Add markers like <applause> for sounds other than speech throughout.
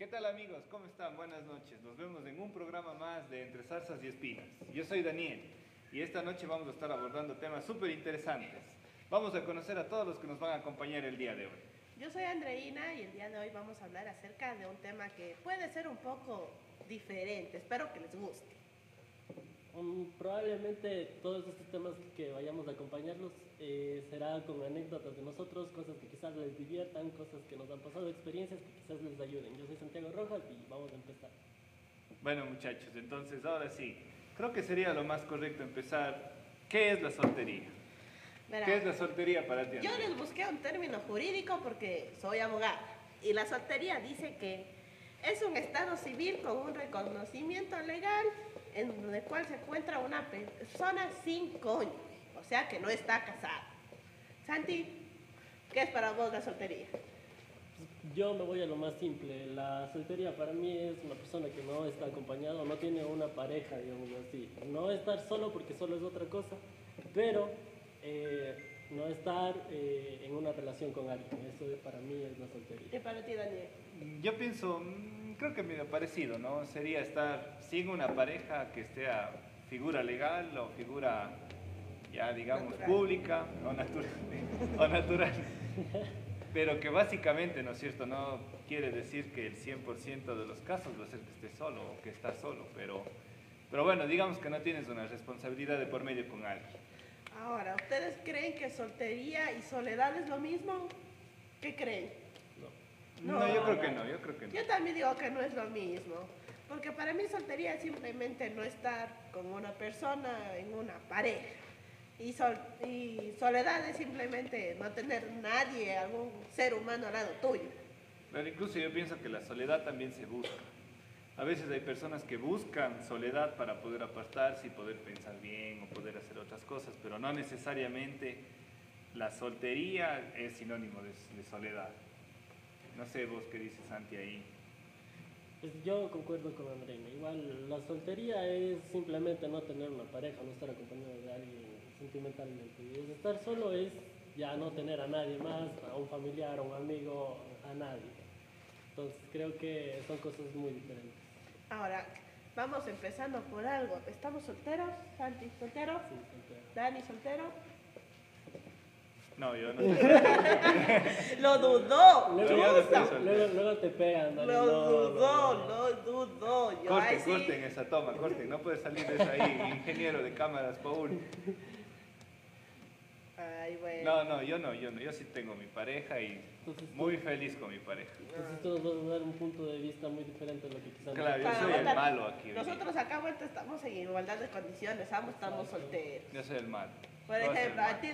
¿Qué tal amigos? ¿Cómo están? Buenas noches. Nos vemos en un programa más de Entre Zarzas y Espinas. Yo soy Daniel y esta noche vamos a estar abordando temas súper interesantes. Vamos a conocer a todos los que nos van a acompañar el día de hoy. Yo soy Andreina y el día de hoy vamos a hablar acerca de un tema que puede ser un poco diferente. Espero que les guste. Um, probablemente todos estos temas que vayamos a acompañarlos eh, será con anécdotas de nosotros, cosas que quizás les diviertan, cosas que nos han pasado, experiencias que quizás les ayuden. Yo soy Santiago Rojas y vamos a empezar. Bueno muchachos, entonces ahora sí, creo que sería lo más correcto empezar. ¿Qué es la soltería? Verá, ¿Qué es la soltería para ti? yo les busqué un término jurídico porque soy abogada y la soltería dice que es un estado civil con un reconocimiento legal en el cual se encuentra una persona sin cónyuge, o sea que no está casada. Santi, ¿qué es para vos la soltería? Yo me voy a lo más simple. La soltería para mí es una persona que no está acompañada no tiene una pareja, digamos así. No estar solo porque solo es otra cosa, pero eh, no estar eh, en una relación con alguien. Eso para mí es la soltería. ¿Qué para ti, Daniel? Yo pienso, mm, creo que medio parecido, ¿no? Sería estar sin una pareja que sea figura legal o figura, ya digamos, Natural. pública o natural, o natural. Pero que básicamente, ¿no es cierto? No quiere decir que el 100% de los casos va a ser que esté solo o que está solo, pero, pero bueno, digamos que no tienes una responsabilidad de por medio con alguien. Ahora, ¿ustedes creen que soltería y soledad es lo mismo? ¿Qué creen? No. No, yo creo que no, yo creo que no. Yo también digo que no es lo mismo, porque para mí soltería es simplemente no estar con una persona en una pareja. Y, sol- y soledad es simplemente no tener nadie, algún ser humano al lado tuyo. Pero incluso yo pienso que la soledad también se busca. A veces hay personas que buscan soledad para poder apartarse y poder pensar bien o poder hacer otras cosas, pero no necesariamente la soltería es sinónimo de, de soledad. No sé vos qué dices Santi ahí. Pues yo concuerdo con Andreina. Igual la soltería es simplemente no tener una pareja, no estar acompañado de alguien sentimentalmente. Y estar solo es ya no tener a nadie más, a un familiar, a un amigo, a nadie. Entonces creo que son cosas muy diferentes. Ahora, vamos empezando por algo. ¿Estamos solteros? Santi, ¿soltero? Sí, soltero. Dani, ¿soltero? No, yo no. <laughs> <laughs> Lo dudó. Luego, Luego, te pegan. Lo no, dudó, no. lo dudó. Yo Corten, corten esa toma, corten. No puede salir de esa ahí, ingeniero de cámaras, Paul. Ay, bueno. No, no, yo no, yo no. Yo sí tengo mi pareja y Entonces, muy feliz con mi pareja. Entonces tú nos vas a dar un punto de vista muy diferente a lo que quizás... Claro, yo soy el malo aquí. Nosotros acá vuelta estamos en igualdad de condiciones, ambos estamos solteros. Yo soy el malo. Por ejemplo, a ti,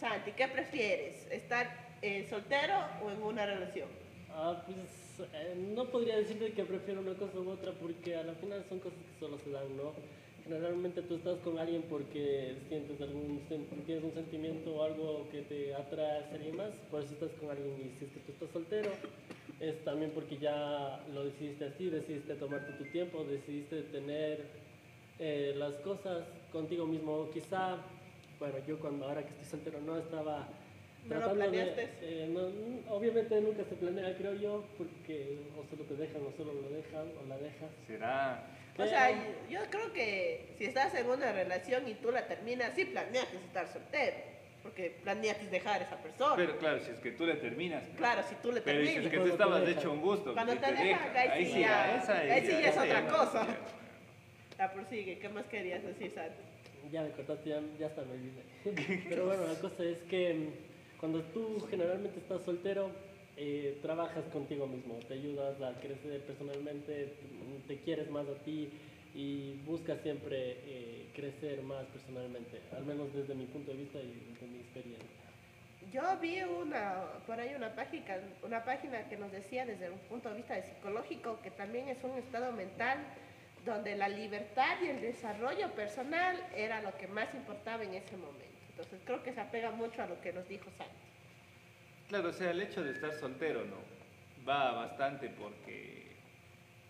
Santi, ¿qué prefieres? ¿Estar eh, soltero o en una relación? Ah, pues eh, no podría decirte que prefiero una cosa u otra porque a la final son cosas que solo se dan, ¿no? Generalmente tú estás con alguien porque sientes algún tienes un sentimiento o algo que te atrae a alguien más, por eso estás con alguien y si es que tú estás soltero es también porque ya lo decidiste así, decidiste tomarte tu tiempo, decidiste tener eh, las cosas contigo mismo. Quizá, bueno, yo cuando ahora que estoy soltero no estaba ¿No lo tratando de- planeaste? eh, no, n- obviamente nunca se planea, creo yo, porque o solo te dejan o solo lo dejan o la dejas. Será. O sea, yo creo que si estás en una relación y tú la terminas, sí planeaste estar soltero, porque planeaste dejar a esa persona. Pero claro, si es que tú le terminas. claro, si tú le Pero si es terminas. que tú Cuando te estabas dejan. hecho un gusto. Cuando que te dejan, ahí sí ya- esa ahí sí ya es otra cosa. <laughs> ya. La prosigue, ¿qué más querías decir, Santi? Ya me cortaste, ya, ya hasta me olvidé. <laughs> Pero bueno, la cosa es que mm, cuando tú generalmente estás soltero, eh, trabajas contigo mismo, te ayudas a crecer personalmente, mm, te quieres más a ti y buscas siempre eh, crecer más personalmente, al menos desde mi punto de vista y desde mi experiencia. Yo vi una, por ahí una página, una página que nos decía desde un punto de vista de psicológico que también es un estado mental donde la libertad y el desarrollo personal era lo que más importaba en ese momento. Entonces creo que se apega mucho a lo que nos dijo Santi. Claro, o sea, el hecho de estar soltero, ¿no? Va bastante porque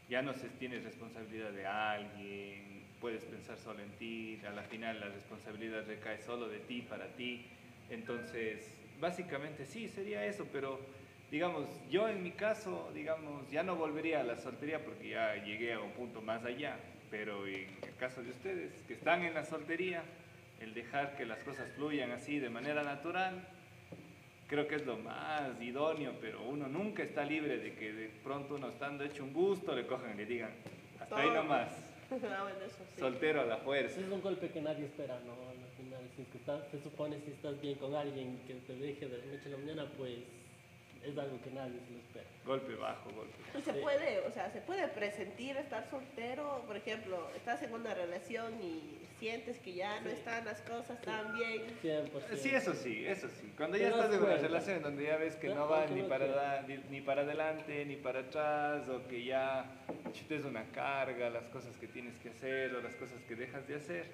ya no se tienes responsabilidad de alguien, puedes pensar solo en ti, a la final la responsabilidad recae solo de ti, para ti. Entonces, básicamente sí, sería eso, pero digamos, yo en mi caso, digamos, ya no volvería a la soltería porque ya llegué a un punto más allá, pero en el caso de ustedes que están en la soltería, el dejar que las cosas fluyan así de manera natural, creo que es lo más idóneo, pero uno nunca está libre de que de pronto uno estando hecho un gusto le cojan y le digan, hasta ahí nomás, <laughs> bueno, eso sí. soltero a la fuerza. Es un golpe que nadie espera, ¿no? Al final, si es que estás, te supones si estás bien con alguien que te deje de la noche a la mañana, pues es algo que nadie se lo espera. Golpe bajo, golpe. Y se Sí. puede, o sea, se puede presentir estar soltero, por ejemplo, estás en una relación y sientes que ya no Sí. están las cosas tan bien. 100%. Sí, eso sí, eso sí. Cuando ya estás en una relación donde ya ves que no das va ni para, no da- ni, ni para adelante ni para atrás, o que ya es una carga, las cosas que tienes que hacer o las cosas que dejas de hacer,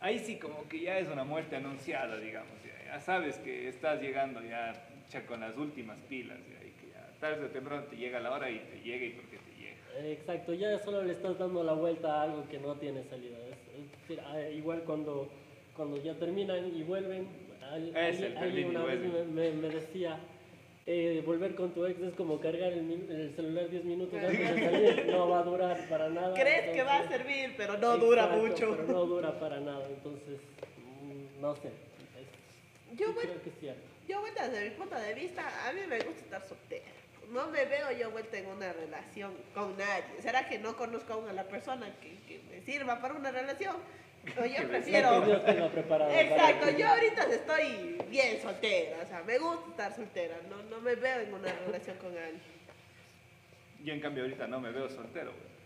ahí sí como que ya es una muerte anunciada, digamos. Ya, ya sabes que estás llegando ya cha, con las últimas pilas, ya, y que ya tarde o temprano te llega la hora y te llega y porque te llega. Exacto, ya solo le estás dando la vuelta a algo que no tiene salida. Es, es ah, igual cuando, cuando ya terminan y vuelven, al- Es alguien, el alguien una vez me, me- me decía, eh, volver con tu ex es como cargar el, el celular 10 minutos antes de salir, <laughs> no va a durar para nada. Crees que va a entonces- servir, pero no dura Exacto, mucho. Pero no dura para nada, entonces, mm, no sé. es- Yo, sí bueno, creo que es cierto. Yo bueno, desde mi punto de vista, a mí me gusta estar soltera. No me veo yo vuelta en una relación con nadie. ¿Será que no conozco aún a la persona que, que me sirva para una relación? O yo <laughs> prefiero... Que Dios tenga preparado para Exacto, yo ahorita estoy bien soltera, o sea, me gusta estar soltera, no, no me veo en una relación con alguien. Yo en cambio ahorita no me veo soltero. güey.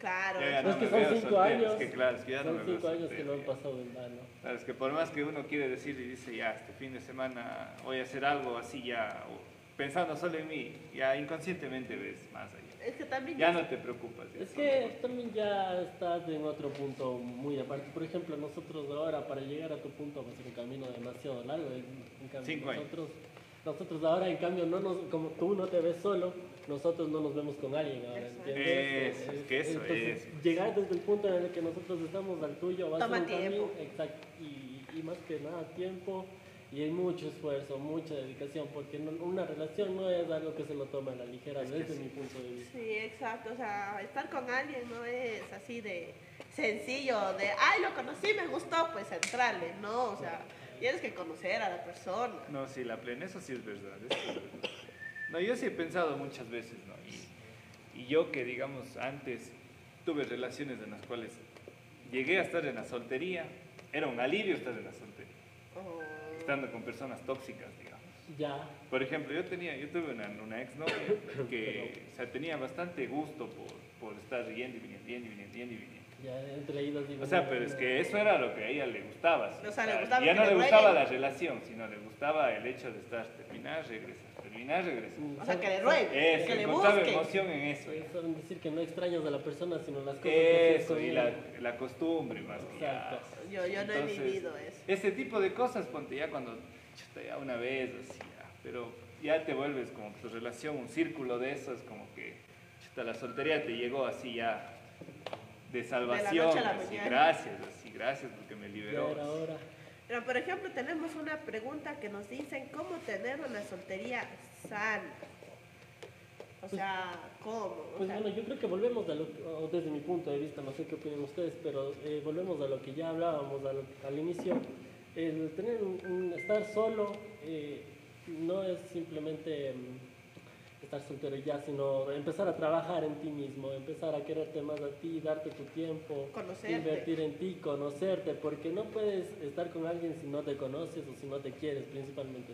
Claro, Ya, ya No, no es que son veo cinco soltero, años. Es que claro, es que ya no Son me veo cinco años que no han pasado en vano. Sabes que por más que uno quiere decir y dice, ya, este fin de semana voy a hacer algo así ya, pensando solo en mí, ya inconscientemente ves más allá. es que también Ya no te preocupas. ya Es que por- también ya estás en otro punto muy aparte. Por ejemplo, nosotros ahora para llegar a tu punto va a ser un camino demasiado largo. En, en cambio, Cinco años. nosotros, nosotros ahora en cambio no nos, como tú no te ves solo, nosotros no nos vemos con alguien ahora. ¿entiendes? Es que eso Entonces, es. Llegar desde el punto en el que nosotros estamos al tuyo va a Toma ser un tiempo. camino, exacto, y, y más que nada tiempo. Y hay mucho esfuerzo, mucha dedicación, porque no- una relación no es algo que se lo toma a la ligera, Es desde sí. mi punto de vista. Sí, exacto, o sea, estar con alguien no es así de sencillo, de, ay, lo conocí, me gustó, pues entrarle, no, o sea, tienes que conocer a la persona. No, sí, la plena, eso sí es verdad. eso es verdad. No, yo sí he pensado muchas veces, ¿no? Y, y yo que, digamos, antes tuve relaciones en las cuales llegué a estar en la soltería, era un alivio estar en la soltería, Oh, estando con personas tóxicas, digamos. Ya, Por ejemplo, yo tenía, yo tuve una, una exnovia <coughs> que o sea, tenía bastante gusto por, por estar yendo y viniendo, yendo y viniendo, yendo y viniendo. ya entre y O sea, pero es ¿no? que eso era lo que a ella le gustaba. sí. O sea, le gustaba ya no le gustaba la relación, sino le gustaba el hecho de estar, terminar, regresar, terminar, regresar. O sea, que le ruegue, Eso, que le encontraba busque. emoción en eso. Saben decir que no extrañas a la persona, sino las cosas que Eso, con y la, la costumbre más que ya. Exacto. Yo, yo no he Entonces, vivido eso. Ese tipo de cosas, ponte ya cuando, chuta, ya una vez, así, ya, pero ya te vuelves como que tu relación, un círculo de esos, como que, chuta, la soltería te llegó así ya, de salvación, noche a la así, gracias, así, gracias porque me Ya liberó. era hora. Pero, por ejemplo, tenemos una pregunta que nos dicen cómo tener una soltería sana. O sea, ¿cómo? O Pues sea, bueno, yo creo que volvemos a lo o desde mi punto de vista, no sé qué opinan ustedes, pero eh, volvemos a lo que ya hablábamos al, al inicio. El tener un, un- estar solo eh, no es simplemente mm, estar soltero y ya, sino empezar a trabajar en ti mismo, empezar a quererte más a ti, darte tu tiempo, Conocerte. invertir en ti, conocerte, porque no puedes estar con alguien si no te conoces o si no te quieres, principalmente.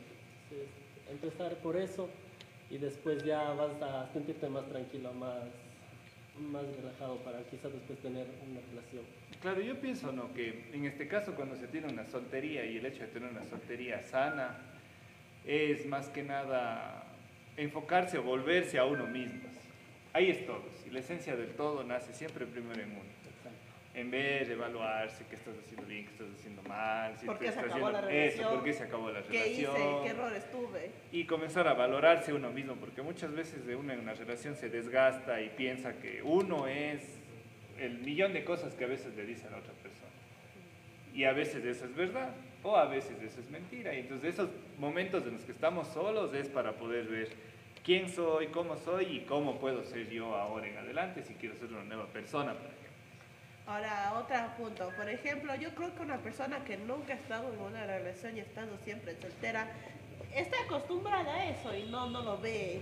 Entonces, empezar por eso y después ya vas a sentirte más tranquilo, más, más relajado para quizás después tener una relación. Claro, yo pienso, ¿no? Que en este caso cuando se tiene una soltería y el hecho de tener una soltería sana es más que nada enfocarse o volverse a uno mismo. Ahí es todo. Y la esencia del todo nace siempre primero en uno. En vez de evaluarse qué estás haciendo bien, qué estás haciendo mal, si ¿Por qué se estás acabó la relación? Eso, por qué se acabó la ¿qué hice? relación. ¿Qué errores tuve? y comenzar a valorarse uno mismo, porque muchas veces de uno en una relación se desgasta y piensa que uno es el millón de cosas que a veces le dice a la otra persona. Y a veces eso es verdad, O a veces eso es mentira. Y entonces esos momentos en los que estamos solos es para poder ver quién soy, cómo soy y cómo puedo ser yo ahora en adelante si quiero ser una nueva persona, por ejemplo. Ahora, otro punto. Por ejemplo, yo creo que una persona que nunca ha estado en una relación y ha estado siempre soltera, está acostumbrada a eso y no, no lo ve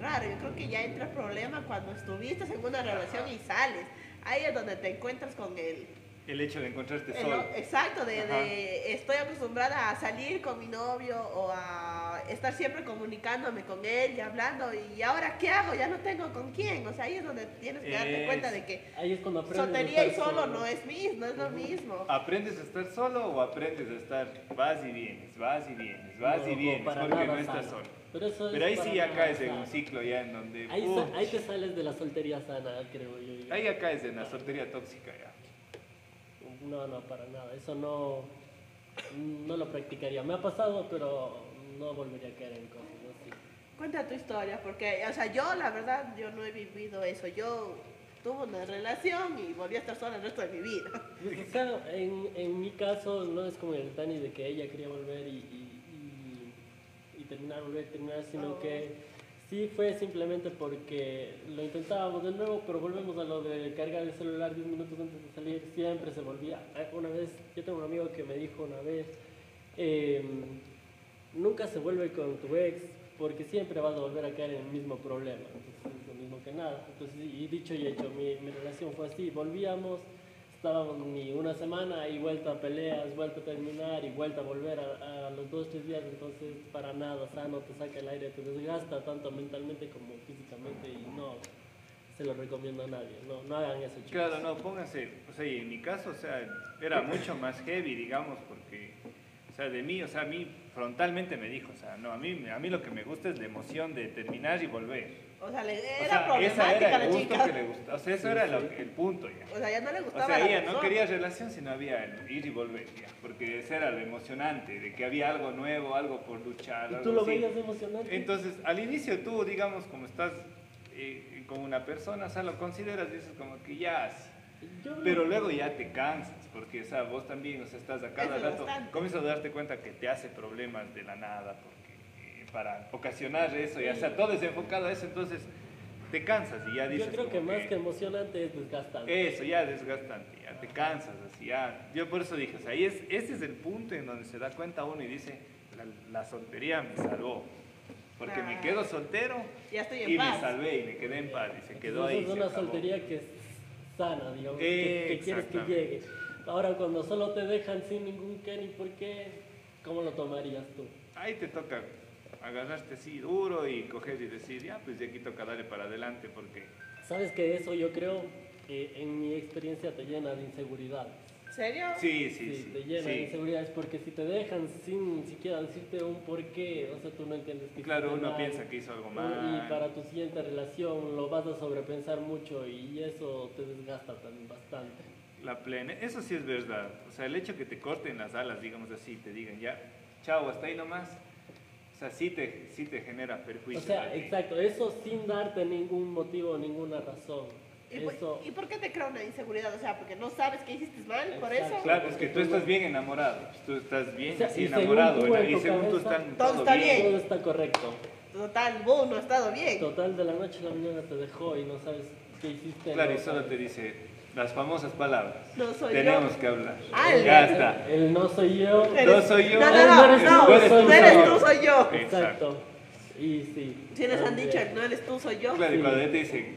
raro. Yo creo que ya entra el problema cuando estuviste en una relación y sales. Ahí es donde te encuentras con él. El hecho de encontrarte El- solo. exacto, de, de estoy acostumbrada a salir con mi novio o a estar siempre comunicándome con él y hablando y ahora qué hago, ya no tengo con quién, o sea, ahí es donde tienes que darte Es- cuenta de que Ahí es cuando aprendes. soltería y estar solo no es mismo, no es lo mismo. ¿Aprendes a estar solo o aprendes a estar vas y vienes, vas y vienes, vas No, y vienes? porque no estás solo. Pero, eso es Pero ahí sí ya caes en un ciclo ya en donde... Ahí, ahí te sales de la soltería sana, creo yo. ahí ya caes en la soltería tóxica ya. No, no, para nada. Eso no, no lo practicaría. Me ha pasado, pero no volvería a caer en cosas así. Cuenta tu historia, porque, o sea, yo la verdad, yo no he vivido eso, yo tuve una relación y volví a estar sola el resto de mi vida. <laughs> O sea, en, en mi caso no es como el Tani de que ella quería volver y, y, y- y terminar, volver, terminar, sino Oh. que sí fue simplemente porque lo intentábamos de nuevo, pero volvemos a lo de cargar el celular 10 minutos antes de salir, siempre se volvía. Eh, Una vez, yo tengo un amigo que me dijo una vez, em, nunca se vuelve con tu ex porque siempre vas a volver a caer en el mismo problema. Entonces es lo mismo que nada. Entonces, y dicho y hecho, mi, mi relación fue así. Volvíamos, estábamos ni una semana y vuelta a peleas, vuelta a terminar y vuelta a volver a, a los dos, tres días. Entonces, para nada sano, te saca el aire, te desgasta tanto mentalmente como físicamente y no se lo recomiendo a nadie. No, no hagan eso, chicos. Claro, no, pónganse, o sea, y en mi caso, o sea, era <laughs> mucho más heavy, digamos, porque, o sea, de mí, o sea, a mí frontalmente me dijo, o sea, no, a mí, a mí lo que me gusta es la emoción de terminar y volver. O sea, le, O era sea, esa problemática era la el gusto chica. que le gustaba, o sea, eso era lo que- el punto ya. O sea, ya no le O gustaba sea, la ella no quería relación, sino había el ir y volver, ya, porque ese era lo emocionante, de que había algo nuevo, algo por luchar. ¿Y algo tú lo así. veías emocionante? Entonces, al inicio tú, digamos, como estás eh, con una persona, o sea, lo consideras, dices como que ya, sí. Yo no- pero luego ya te cansas, porque, o sea, vos también, o sea, estás a cada rato, comienzas a darte cuenta que te hace problemas de la nada, porque para ocasionar eso, ya, o sea, todo es enfocado a eso, entonces te cansas y ya dices Yo creo que más que emocionante es desgastante. eso ya es desgastante, ya te cansas, así ya. Yo por eso dije, o sea, ahí es, ese es el punto en donde se da cuenta uno y dice, la, la soltería me salvó. Porque me Ah. quedo soltero Ya estoy en y paz. me salvé y me quedé en paz y se quedó Entonces ahí. es una acabó. soltería que es sana, digamos, que, que quieres que llegue. Ahora, cuando solo te dejan sin ningún qué ni por qué, ¿cómo lo tomarías tú? Ahí te toca agarrarte así duro y coger y decir, ya, pues de aquí toca darle para adelante porque... Sabes que eso yo creo que en mi experiencia te llena de inseguridades. ¿Serio? Sí, sí, Sí, sí. te llena de sí. inseguridades porque si te dejan sin siquiera decirte un por qué, o sea, tú no entiendes que Claro, uno mal, piensa que hizo algo Y mal. para tu siguiente relación lo vas a sobrepensar mucho y eso te desgasta también bastante. La plena, eso sí es verdad. O sea, el hecho que te corten las alas, digamos así, te digan ya, chao, hasta ahí nomás. O sea, sí te, sí te genera O perjuicio. sea, a ti. exacto, eso sin darte ningún motivo, ninguna razón. ¿Y, por, Eso, ¿Y por qué te crea una inseguridad? O sea, porque no sabes que hiciste mal, por eso. Claro, es que tú estás bien enamorado. Tú estás bien O sea, así y según enamorado. Y según tú están todo todo está bien. bien. todo está correcto. Total, vos no ha estado bien. Total, de la noche a la mañana te dejó y no sabes qué hiciste. Claro, y solo sabes. te dice las famosas palabras. No soy Tenemos yo. que hablar. Ah, el- ya está. El no soy yo. Eres- No soy yo. No, no, no, No eres no, tú, eres tú, no eres soy tú, yo. soy yo. Exacto. Y sí. Si les han dicho, no eres tú, soy yo. Claro, y Sí. cuando te dicen,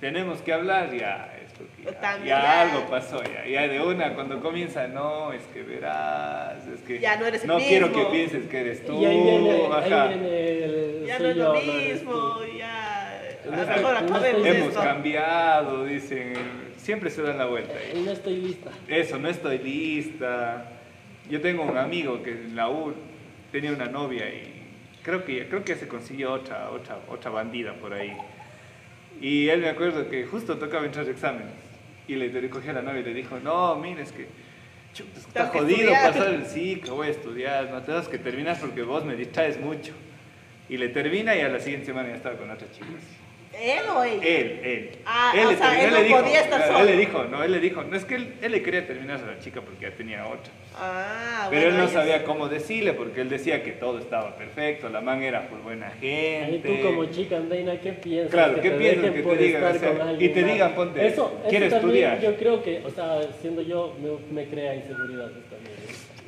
tenemos que hablar, ya es porque ya, También ya ya. algo pasó, ya, ya de una, cuando comienza, no, es que verás, es que Ya no eres el no quiero que mismo. pienses que eres tú, Y ahí viene, ahí ajá. viene el Ya no es lo no mismo, tú. ya. No A lo mejor no acabemos Hemos esto. cambiado, dicen, siempre se dan la vuelta. Y no estoy lista. Eso, no estoy lista. Yo tengo un amigo que en la U tenía una novia y creo que, creo que se consiguió otra, otra, otra bandida por ahí. Y él me acuerdo que justo tocaba entrar exámenes y le recogió a la novia y le dijo, no, mira, es que está jodido estudiar". pasar el ciclo, voy a estudiar, no tenemos que terminar porque vos me distraes mucho. Y le termina y a la siguiente semana ya estaba con otra chica. ¿Él o ella? Él, él. Ah, él o le sea, terminó, él le no dijo, podía estar él solo. le dijo, no, él le dijo, no es que él, él le quería terminar a la chica porque ya tenía otra. Ah, Pero bueno, él no sabía sí. cómo decirle porque él decía que todo estaba perfecto, la man era por buena Y gente. tú como chica andeina, ¿qué piensas? Claro, que ¿qué te piensas que te digan? O sea, y te digan, ponte, eso, eso también estudiar. Yo creo que, o sea, siendo yo, me, me crea inseguridades también.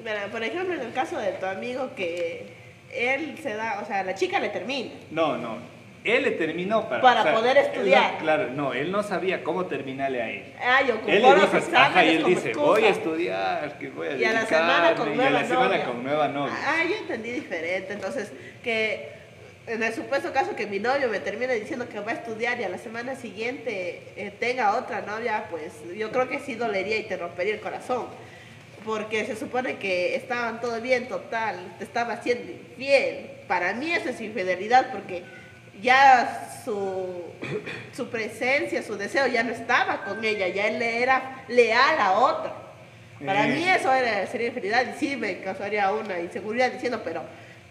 Mira, por ejemplo, en el caso de tu amigo que él se da, o sea, la chica le termina. No, no. Él le terminó para, Para o sea, poder no- estudiar. claro, no, él no sabía cómo terminarle a él. Ah, yo Él le dijo, ajá, y él dice, excusa. voy a estudiar, que voy a Y a la semana dedicarme", con y a nueva la semana novia. con nueva novia. Ah, yo entendí diferente. Entonces, que en el supuesto caso que mi novio me termine diciendo que va a estudiar y a la semana siguiente eh, tenga otra novia, pues yo creo que sí dolería y te rompería el corazón. Porque se supone que estaban todo bien, total, te estaba haciendo infiel. Para mí eso es infidelidad porque ya su, su presencia, su deseo ya no estaba con ella, ya él le era leal a otra. Para Eh. mí eso era, sería infidelidad y sí me causaría una inseguridad diciendo, pero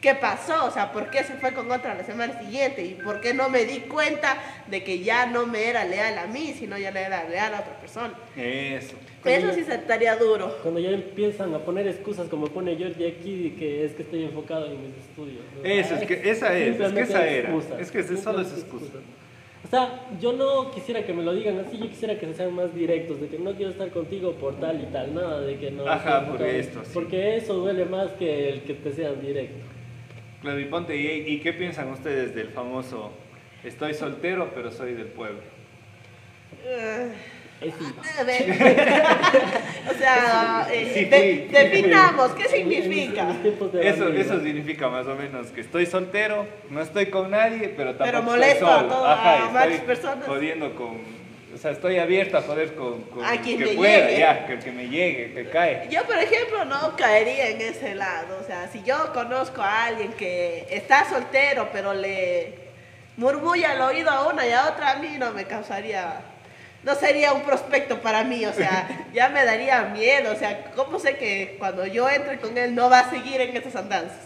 ¿qué pasó? O sea, ¿por qué se fue con otra la semana siguiente? ¿Y por qué no me di cuenta de que ya no me era leal a mí, sino ya le era leal a otra persona? Eso. Eso sí se estaría duro. Cuando ya empiezan a poner excusas como pone Georgie aquí, que es que estoy enfocado en mis estudios. ¿no? Eso, es que esa es, es que esa era. Es que es- solo es excusa. O sea, yo no quisiera que me lo digan así, yo quisiera que sean más directos, de que no quiero estar contigo por tal y tal, nada de que no. Ajá, porque esto, sí. Porque eso duele más que el que te sean directo. Claro, y ponte, ¿y, y qué piensan ustedes del famoso estoy soltero pero soy del pueblo? Eh, Es sí. a ver. <laughs> o sea, eh, Sí, de- sí. definamos, ¿qué significa? de Eso, eso significa más o menos que estoy soltero, no estoy con nadie, pero tampoco Pero estoy molesto a solo. todo- Ajá, a varias estoy personas. jodiendo con... O sea, estoy abierto a joder con, con A el quien que me pueda, llegue. ya, que el que me llegue, que cae. Yo, por ejemplo, no caería en ese lado. O sea, si yo conozco a alguien que está soltero, pero le murmulla al oído a una y a otra, a mí no me causaría, no sería un prospecto para mí. O sea, <laughs> ya me daría miedo. O sea, ¿cómo sé que cuando yo entre con él no va a seguir en estas andanzas?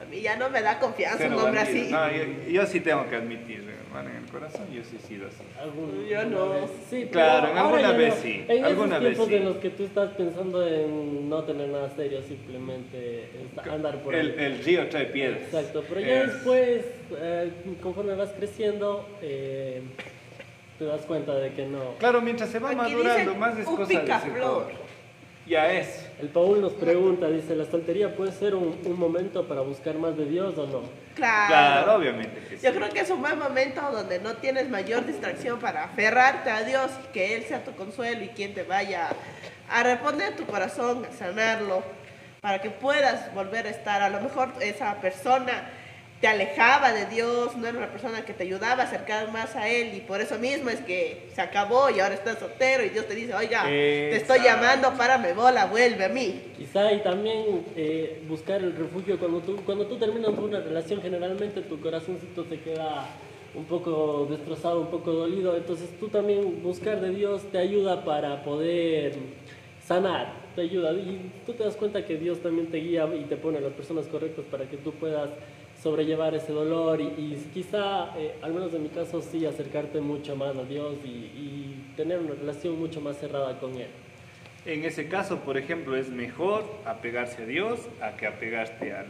A mí ya no me da confianza Cero un hombre así. No, yo, yo sí tengo que admitir, hermano, en el corazón yo sí he sido así. Yo no. vez. Sí, Claro, pero en alguna vez no. sí, En alguna esos vez tiempos sí. en los que tú estás pensando en no tener nada serio, simplemente andar por ahí. El, el río trae piedras. Exacto, pero ya Es- después, eh, conforme vas creciendo, eh, te das cuenta de que no. Claro, mientras se va Aquí madurando, dicen más es un cosa de joven. Ya es. El Paul nos pregunta, dice, ¿la soltería puede ser un, un momento para buscar más de Dios o no? Claro. Claro, obviamente que sí. Yo creo que es un buen momento donde no tienes mayor distracción para aferrarte a Dios y que Él sea tu consuelo y quien te vaya a responder tu corazón, a sanarlo, para que puedas volver a estar. A lo mejor esa persona te alejaba de Dios, no era una persona que te ayudaba a acercar más a Él y por eso mismo es que se acabó y ahora estás soltero y Dios te dice, oiga, te estoy Exacto. llamando, párame bola, vuelve a mí. Quizá y también eh, buscar el refugio cuando tú, cuando tú terminas una relación, generalmente tu corazoncito se queda un poco destrozado, un poco dolido, entonces tú también buscar de Dios te ayuda para poder sanar, te ayuda y tú te das cuenta que Dios también te guía y te pone las personas correctas para que tú puedas sobrellevar ese dolor y, quizá, eh, al menos en mi caso, sí acercarte mucho más a Dios y, y tener una relación mucho más cerrada con Él. En ese caso, por ejemplo, es mejor apegarse a Dios a que apegarte al,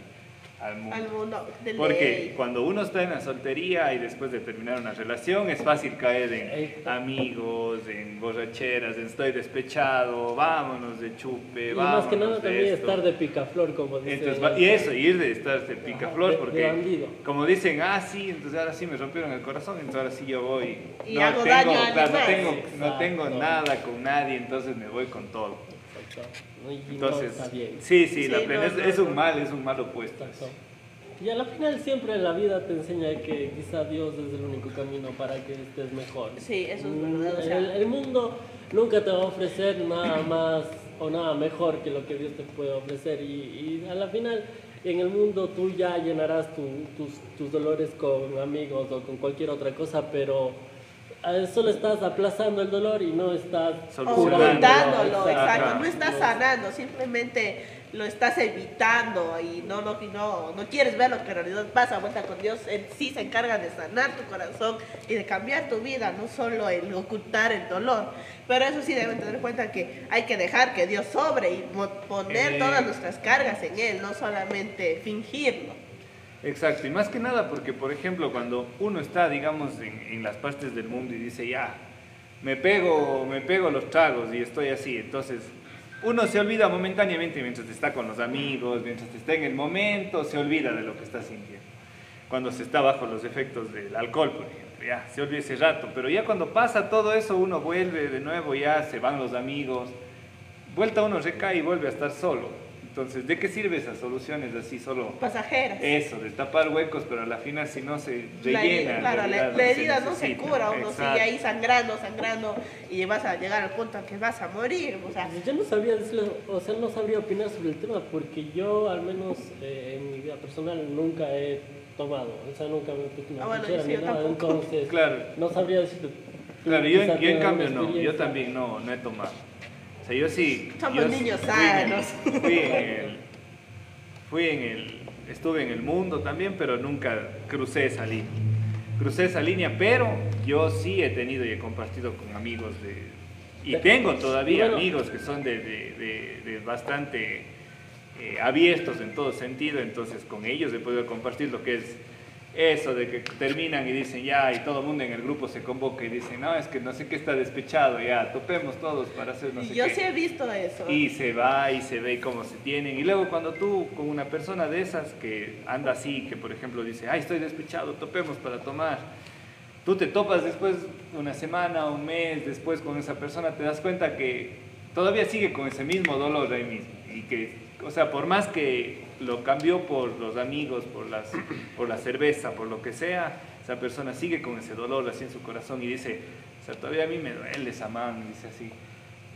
al mundo. Al mundo de Porque ley. cuando uno está en la soltería y después de terminar una relación, es fácil caer en amigos, en borracheras, en estoy despechado, vámonos de chupe, Y vámonos más que nada de también esto. estar de picaflor, como dice. Entonces, va- y eso, ir de estar de picaflor, porque como dicen, ah, sí, entonces ahora sí me rompieron el corazón, entonces ahora sí yo voy. Y no hago tengo, daño a claro, no tengo, no tengo nada con nadie, entonces me voy con todo. ¿No? Y Entonces, no está bien. sí, sí, Sí, la no, plena- es, no, es un mal, es un mal opuesto. Exacto. Y a la final siempre la vida te enseña que quizá Dios es el único camino para que estés mejor. Sí, eso es Mm, verdad, o sea- el, el mundo nunca te va a ofrecer nada más o nada mejor que lo que Dios te puede ofrecer. Y, y a la final en el mundo tú ya llenarás tu- tus, tus dolores con amigos o con cualquier otra cosa, pero solo estás aplazando el dolor y no estás Solucionando. ocultándolo, Exacto. No estás sanando, simplemente lo estás evitando y no, no, no, no quieres ver lo que en realidad pasa. Vuelta con Dios, Él sí se encarga de sanar tu corazón y de cambiar tu vida, no solo el ocultar el dolor. Pero eso sí deben tener en cuenta que hay que dejar que Dios sobre y poner Eh. todas nuestras cargas en Él, no solamente fingirlo. Exacto, y más que nada porque, por ejemplo, cuando uno está, digamos, en, las partes del mundo y dice, ya, me pego, me pego los tragos y estoy así, entonces uno se olvida momentáneamente mientras está con los amigos, mientras está en el momento, se olvida de lo que está sintiendo. Cuando se está bajo los efectos del alcohol, por ejemplo, ya, se olvida ese rato, pero ya cuando pasa todo eso, uno vuelve de nuevo, ya se van los amigos, vuelta uno recae y vuelve a estar solo. Entonces, ¿de qué sirve esas soluciones así solo? Pasajeras. Eso, de tapar huecos, pero a la final si no se La, rellena. en claro, la, la herida no se cura, uno Exacto. sigue ahí sangrando, sangrando y vas a llegar al punto en que vas a morir. O sea, Yo no sabría decirle, o sea, no sabría opinar sobre el tema porque yo, al menos eh, en mi vida personal, nunca he tomado, o sea, nunca me he puesto una Ah, bueno, ni nada, tampoco. entonces Claro, no sabría decirte. claro yo, yo en cambio no, yo también no, no he tomado. O sea, yo sí. Somos yo niños fui en el- sanos. Fui en el, fui en el, estuve en el mundo también, pero nunca crucé esa línea. Crucé esa línea, pero yo sí he tenido y he compartido con amigos de... Y tengo todavía Bueno. amigos que son de, de- de- de bastante eh, abiertos en todo sentido, entonces con ellos he podido compartir lo que es eso de que terminan y dicen ya, y todo el mundo en el grupo se convoca y dicen, no, es que no sé qué está despechado, ya, topemos todos para hacer no sé yo qué. sí he visto eso. Y se va y se ve cómo se tienen. Y luego cuando tú con una persona de esas que anda así, que por ejemplo dice, ay, estoy despechado, topemos para tomar. Tú te topas después una semana, un mes después con esa persona, te das cuenta que todavía sigue con ese mismo dolor ahí mismo. Y que, o sea, por más que lo cambió por los amigos, por, las, por la cerveza, por lo que sea, esa persona sigue con ese dolor así en su corazón y dice, o sea, todavía a mí me duele esa man, dice así.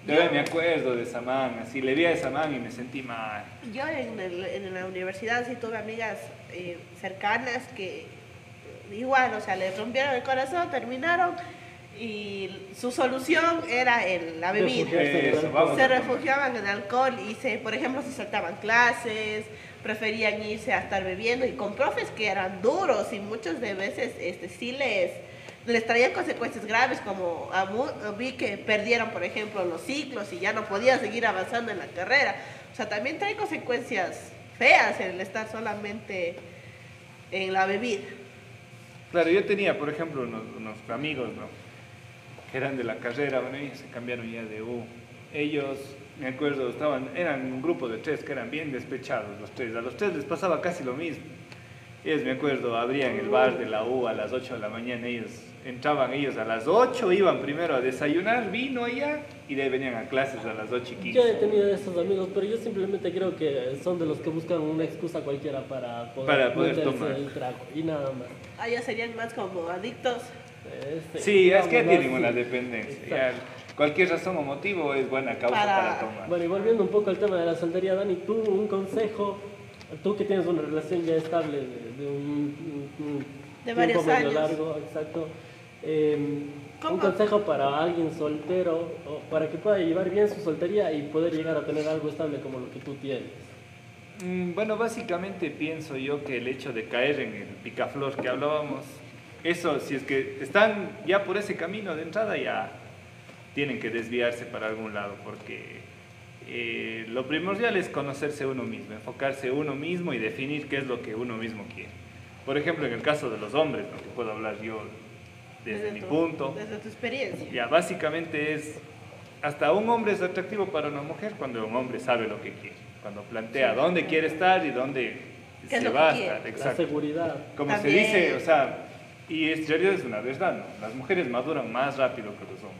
Todavía me acuerdo de esa man, así le vi a esa man y me sentí mal. Yo en, el- en la universidad sí tuve amigas eh, cercanas que igual, o sea, les rompieron el corazón, terminaron y su solución era el- la bebida. Eso. Se refugiaban en alcohol y se, por ejemplo, se saltaban clases, preferían irse a estar bebiendo y con profes que eran duros y muchas de veces este, sí les, les traían consecuencias graves como a vi que perdieron, por ejemplo, los ciclos y ya no podían seguir avanzando en la carrera. O sea, también trae consecuencias feas el estar solamente en la bebida. Claro, yo tenía, por ejemplo, unos, amigos, ¿no? Que eran de la carrera, ellos se cambiaron ya de U. Ellos, me acuerdo, estaban, eran un grupo de tres que eran bien despechados, los tres. A los tres les pasaba casi lo mismo. Ellos, me acuerdo, abrían el bar de la U a las 8 de la mañana, ellos entraban ellos a las 8, iban primero a desayunar, vino allá, y de ahí venían a clases a las 8 y Yo he 15. tenido esos amigos, pero yo simplemente creo que son de los que buscan una excusa cualquiera para poder, Para poder tomar. el trago y nada más. Ah, ya serían más como adictos. Este, Sí, es que tienen una dependencia. Cualquier razón o motivo es buena causa Para- para, tomar. Bueno, y volviendo un poco al tema de la soltería, Dani, tú un consejo, tú que tienes una relación ya estable de, de un, un- un De tiempo varios medio años. largo, exacto. eh, un consejo para alguien soltero, o para que pueda llevar bien su soltería y poder llegar a tener algo estable como lo que tú tienes. Mm, Bueno, básicamente pienso yo que el hecho de caer en el picaflor que hablábamos, eso, si es que están ya por ese camino de entrada, ya tienen que desviarse para algún lado, porque eh, lo primordial es conocerse uno mismo, enfocarse uno mismo y definir qué es lo que uno mismo quiere. Por ejemplo, en el caso de los hombres, lo que puedo hablar yo desde, mi tu, punto, Desde tu experiencia. ya básicamente es, hasta un hombre es atractivo para una mujer cuando un hombre sabe lo que quiere, cuando plantea dónde quiere estar y dónde ¿Qué es se va a estar. La Exacto. seguridad. Como También. se dice, o sea, y en realidad es una verdad, ¿no? Las mujeres maduran más rápido que los hombres.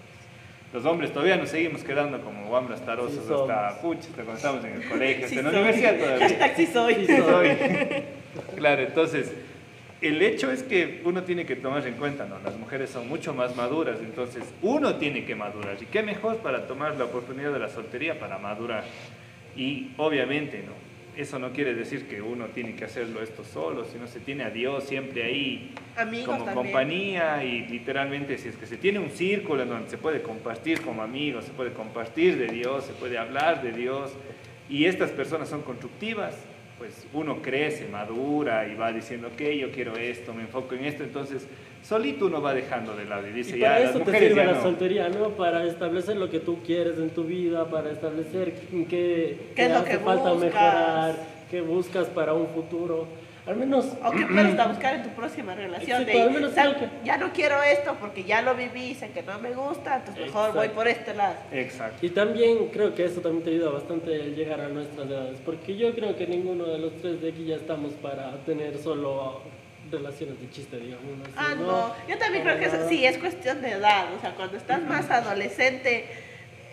Los hombres todavía nos seguimos quedando como guambras tarosos Sí hasta pucha, hasta cuando estamos en el colegio, hasta en la universidad todavía. Hashtag <laughs> sí soy. Sí soy. Claro, entonces, el hecho es que uno tiene que tomar en cuenta, ¿no? Las mujeres son mucho más maduras, entonces uno tiene que madurar. ¿Y qué mejor para tomar la oportunidad de la soltería para madurar? Y obviamente, ¿no? Eso no quiere decir que uno tiene que hacerlo esto solo, sino se tiene a Dios siempre ahí Amigos como también. compañía y literalmente si es que se tiene un círculo en donde se puede compartir como amigos, se puede compartir de Dios, se puede hablar de Dios y estas personas son constructivas, pues uno crece, madura y va diciendo, ok, yo quiero esto, me enfoco en esto, entonces solito uno va dejando de lado y dice, Y ya, para las eso te mujeres sirve ya la no. soltería, ¿no? Para establecer lo que tú quieres en tu vida, para establecer qué, ¿Qué es lo hace que falta buscas? mejorar, qué buscas para un futuro. Al menos O qué puedes buscar en tu próxima relación. Exacto, de, al menos "Sab- creo que- Ya no quiero esto porque ya lo viví, sé que no me gusta, entonces mejor voy Exacto. por este lado. Exacto. Y también creo que eso también te ayuda bastante a llegar a nuestras edades, porque yo creo que ninguno de los tres de aquí ya estamos para tener solo relaciones de chiste, digamos. así, Ah, no. Yo también creo que eso, sí, es cuestión de edad. O sea, cuando estás más adolescente,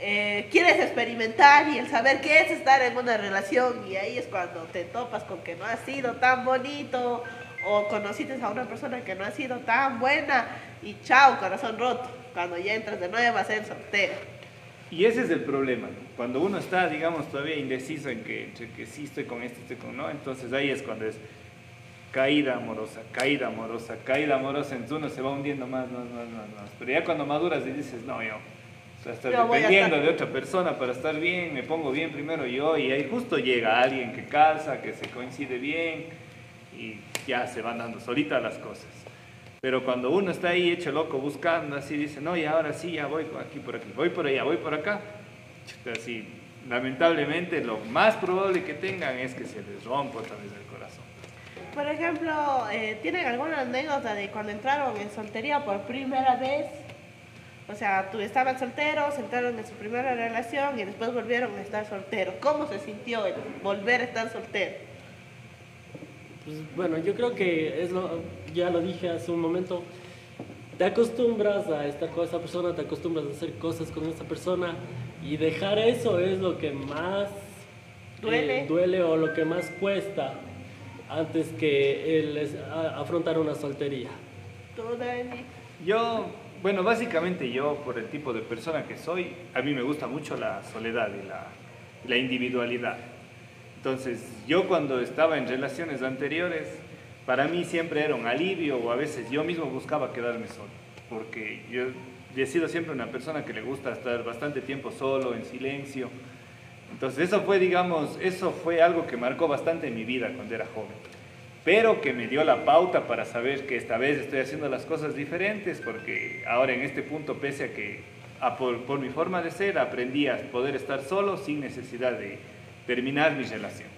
eh, quieres experimentar y el saber qué es estar en una relación. Y ahí es cuando te topas con que no ha sido tan bonito o conociste a una persona que no ha sido tan buena y chao, corazón roto. Cuando ya entras de nuevo a ser soltero. Y ese es el problema, ¿no? cuando uno está, digamos, todavía indeciso en que, entre que sí estoy con este, estoy con no, entonces ahí es cuando es caída amorosa, caída amorosa, caída amorosa, entonces uno se va hundiendo más, más, más, más, más. Pero ya cuando maduras y dices, no, yo, o sea, Yo dependiendo estar- de otra persona para estar bien, me pongo bien primero yo, y ahí justo llega alguien que calza, que se coincide bien, y ya se van dando solitas las cosas. Pero cuando uno está ahí hecho loco buscando, así dice, no, y ahora sí, ya voy aquí por aquí, voy por allá, voy por acá, así, lamentablemente lo más probable que tengan es que se les rompa otra vez el corazón. Por ejemplo, eh, ¿tienen alguna anécdota de cuando entraron en soltería por primera vez? O sea, tú estaban solteros, entraron en su primera relación y después volvieron a estar solteros. ¿Cómo se sintió el volver a estar soltero? Pues, bueno, yo creo que es lo, ya lo dije hace un momento, te acostumbras a estar con esa persona, te acostumbras a hacer cosas con esa persona y dejar eso es lo que más eh, Duele. duele o lo que más cuesta antes que a- afrontar una soltería. ¿Tú, Dani? Yo, bueno, básicamente yo, por el tipo de persona que soy, a mí me gusta mucho la soledad y la, la individualidad. Entonces, yo cuando estaba en relaciones anteriores, para mí siempre era un alivio o a veces yo mismo buscaba quedarme solo, porque yo he sido siempre una persona que le gusta estar bastante tiempo solo, en silencio. Entonces, eso fue, digamos, eso fue algo que marcó bastante mi vida cuando era joven pero que me dio la pauta para saber que esta vez estoy haciendo las cosas diferentes, porque ahora en este punto, pese a que a por, por mi forma de ser, aprendí a poder estar solo sin necesidad de terminar mi relación.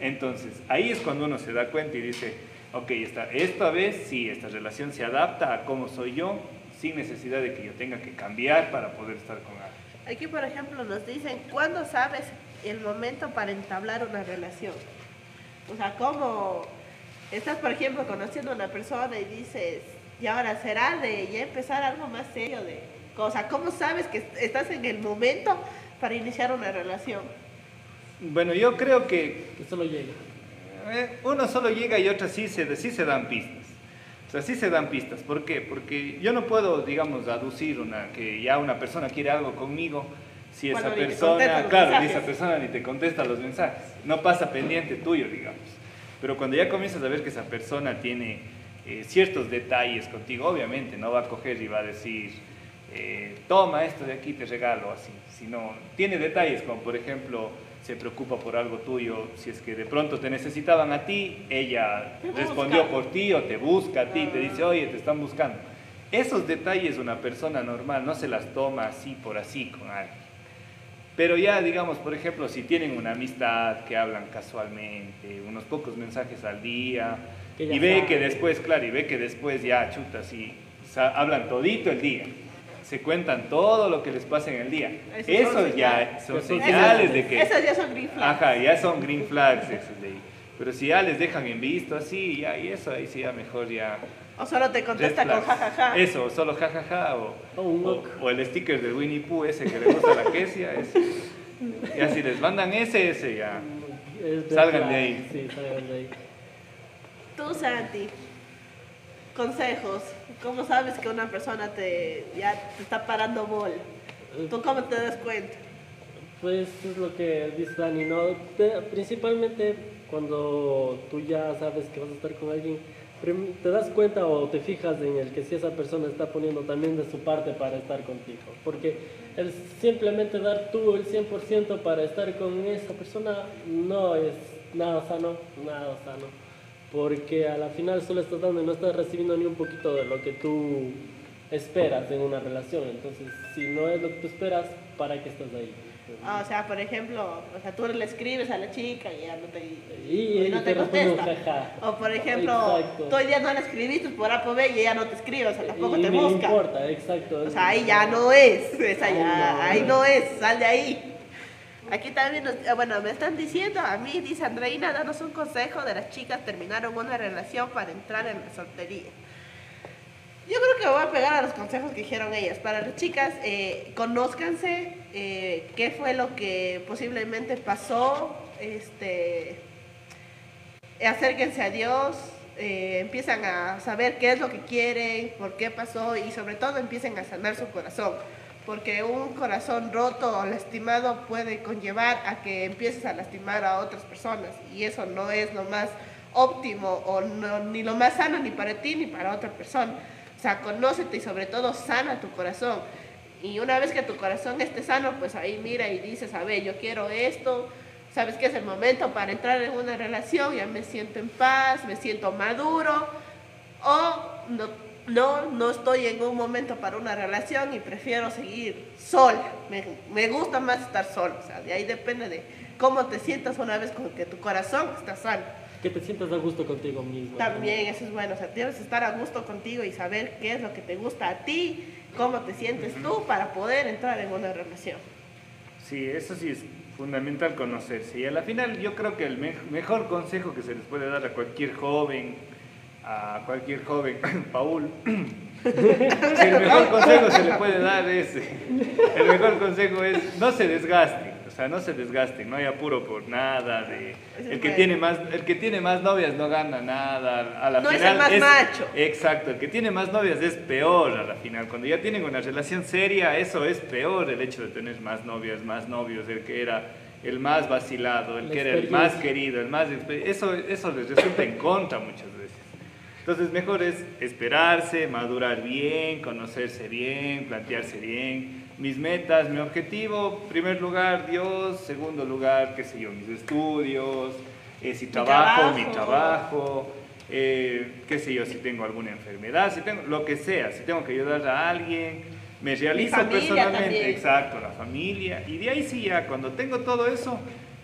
Entonces, ahí es cuando uno se da cuenta y dice, ok, esta, esta vez sí, esta relación se adapta a cómo soy yo, sin necesidad de que yo tenga que cambiar para poder estar con. Aquí, por ejemplo, nos dicen, ¿cuándo sabes el momento para entablar una relación? O sea, ¿cómo estás, por ejemplo, conociendo a una persona y dices, y ahora será de ya empezar algo más serio de cosa? ¿Cómo sabes que est- estás en el momento para iniciar una relación? Bueno, yo creo que Que solo llega. Eh, Uno solo llega y otras sí se, sí se dan pistas. O sea, sí se dan pistas. ¿Por qué? Porque yo no puedo, digamos, aducir una, que ya una persona quiere algo conmigo si esa Cuando te persona, claro, esa persona ni te contesta los mensajes. No pasa pendiente tuyo, digamos. Pero cuando ya comienzas a ver que esa persona tiene eh, ciertos detalles contigo, obviamente no va a coger y va a decir, eh, toma esto de aquí, te regalo, así. Sino, tiene detalles como, por ejemplo, se preocupa por algo tuyo, si es que de pronto te necesitaban a ti, ella busca. respondió por ti o te busca a ti, te dice, Ah. oye, te están buscando. Esos detalles una persona normal no se las toma así por así con alguien. Pero ya, digamos, por ejemplo, si tienen una amistad que hablan casualmente, unos pocos mensajes al día, y ve que después, claro, y ve que después ya, chuta, así, sa- hablan todito el día, se cuentan todo lo que les pasa en el día. Esos ya son Esos señales de que... Esas ya son green flags. Ajá, ya son green flags esos de ahí. Pero si ya les dejan en visto así, ya, y eso ahí sí ya mejor ya... O solo te contesta con jajaja. Eso, solo jajaja, o, O un o, ok. o el sticker de Winnie Pooh ese que le gusta a la <laughs> ese. Ya si les mandan ese, ese ya. Es de Salgan de ahí. Sí, salgan de ahí. Tú, Santi, consejos. ¿Cómo sabes que una persona te, ya te está parando bola? ¿Tú cómo te das cuenta? Pues es lo que dice Dani, ¿no? Te- principalmente cuando tú ya sabes que vas a estar con alguien, te das cuenta o te fijas en el que si esa persona está poniendo también de su parte para estar contigo. Porque el simplemente dar tú el 100% para estar con esa persona no es nada sano, nada sano. Porque a la final solo estás dando y no estás recibiendo ni un poquito de lo que tú esperas en una relación. Entonces, si no es lo que tú esperas, ¿para qué estás ahí? Ah, O sea, por ejemplo, o sea, tú le escribes a la chica y ya no te, Y, y no te contesta. jaja. O por ejemplo, Exacto. tú hoy día no le escribiste por A por B y ella no te escribe, o sea, tampoco y te busca. importa, exacto. O sea, ahí ya no es, esa ya, no. ahí no es, sal de ahí. Aquí también, eh, bueno, me están diciendo, a mí, dice Andreina, danos un consejo de las chicas terminaron una relación para entrar en la soltería. Yo creo que voy a pegar a los consejos que dijeron ellas. Para las chicas, eh, conózcanse eh, qué fue lo que posiblemente pasó, este, acérquense a Dios, eh, empiezan a saber qué es lo que quieren, por qué pasó y sobre todo empiecen a sanar su corazón. Porque un corazón roto o lastimado puede conllevar a que empieces a lastimar a otras personas y eso no es lo más óptimo o ni lo más sano ni para ti ni para otra persona. O sea, conócete y sobre todo sana tu corazón. Y una vez que tu corazón esté sano, pues ahí mira y dices, a ver, yo quiero esto, sabes que es el momento para entrar en una relación, ya me siento en paz, me siento maduro, o no, no estoy en un momento para una relación y prefiero seguir sola. Me, me gusta más estar sola, o sea, de ahí depende de cómo te sientas una vez con que tu corazón está sano. Que te sientas a gusto contigo mismo. También eso es bueno, o sea, debes estar a gusto contigo y saber qué es lo que te gusta a ti, cómo te sientes tú para poder entrar en una relación. Sí, eso sí es fundamental conocerse. Y a la final yo creo que el me- mejor consejo que se les puede dar a cualquier joven, a cualquier joven, <coughs> Paul, <coughs> el mejor consejo se le puede dar es, el mejor consejo es no se desgasten, o sea, no se desgasten, no hay apuro por nada, de, es el que tiene más, el que tiene más novias no gana nada, a la No es el final más macho. Exacto, el que tiene más novias es peor a la final. Cuando ya tienen una relación seria, eso es peor, el hecho de tener más novias, más novios, el que era el más vacilado, el La que era el más querido, el más... Eso, eso les resulta en contra muchas veces. Entonces mejor es esperarse, madurar bien, conocerse bien, plantearse bien. Mis metas, mi objetivo, primer lugar Dios, segundo lugar, qué sé yo, mis estudios, eh, si trabajo, mi trabajo. trabajo, eh, qué sé yo, si tengo alguna enfermedad, si tengo lo que sea, si tengo que ayudar a alguien, me realizo personalmente, también. exacto, la familia, y de ahí sí ya, cuando tengo todo eso,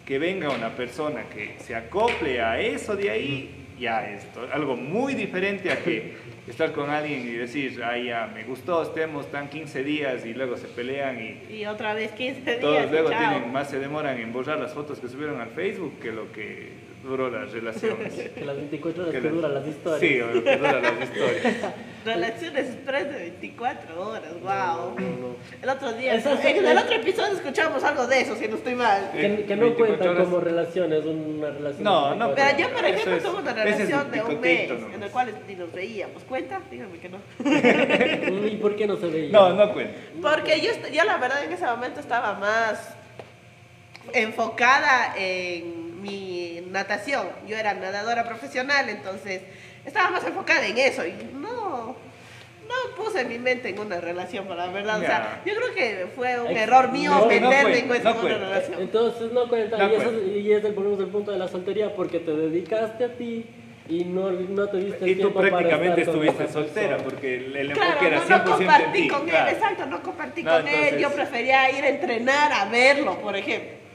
que venga una persona que se acople a eso de ahí, ya esto, algo muy diferente a que estar con alguien y decir, ay ya, me gustó, estemos tan 15 días y luego se pelean y Y otra vez 15 días. todos luego chao. tienen, más se demoran en borrar las fotos que subieron al Facebook que lo que duró las relaciones. <laughs> Que las 24 horas Que duran las historias. Sí, que duran las historias. <laughs> Relaciones express de 24 horas, wow. No, no. El otro día, en el otro episodio escuchamos algo de eso, si no estoy mal. Que, que no 24 cuentan horas. como relaciones, una relación. No, no, 24 Pero yo, por ejemplo, es- tuve una es relación de un mes nomás. en el cual ni nos veíamos. ¿Cuenta? Dígame que no. <laughs> ¿Y por qué no se veía? No, no cuenta. Porque yo, yo la verdad en ese momento estaba más enfocada en mi natación. Yo era nadadora profesional, entonces estaba más enfocada en eso y no, no puse mi mente en una relación, para la verdad. O sea, yo creo que fue un Ex- error mío no, no meterme cuenta, en no una relación. Entonces no cuenta. No y, eso, y es el, volvemos al punto de la soltería porque te dedicaste a ti y no, no te diste Y tú tiempo para prácticamente estar con estuviste soltera porque el, el enfoque Claro, era no, 100% no en compartí ti. con claro. él, exacto, no compartí No, con él. entonces- Yo prefería ir a entrenar a verlo, por ejemplo.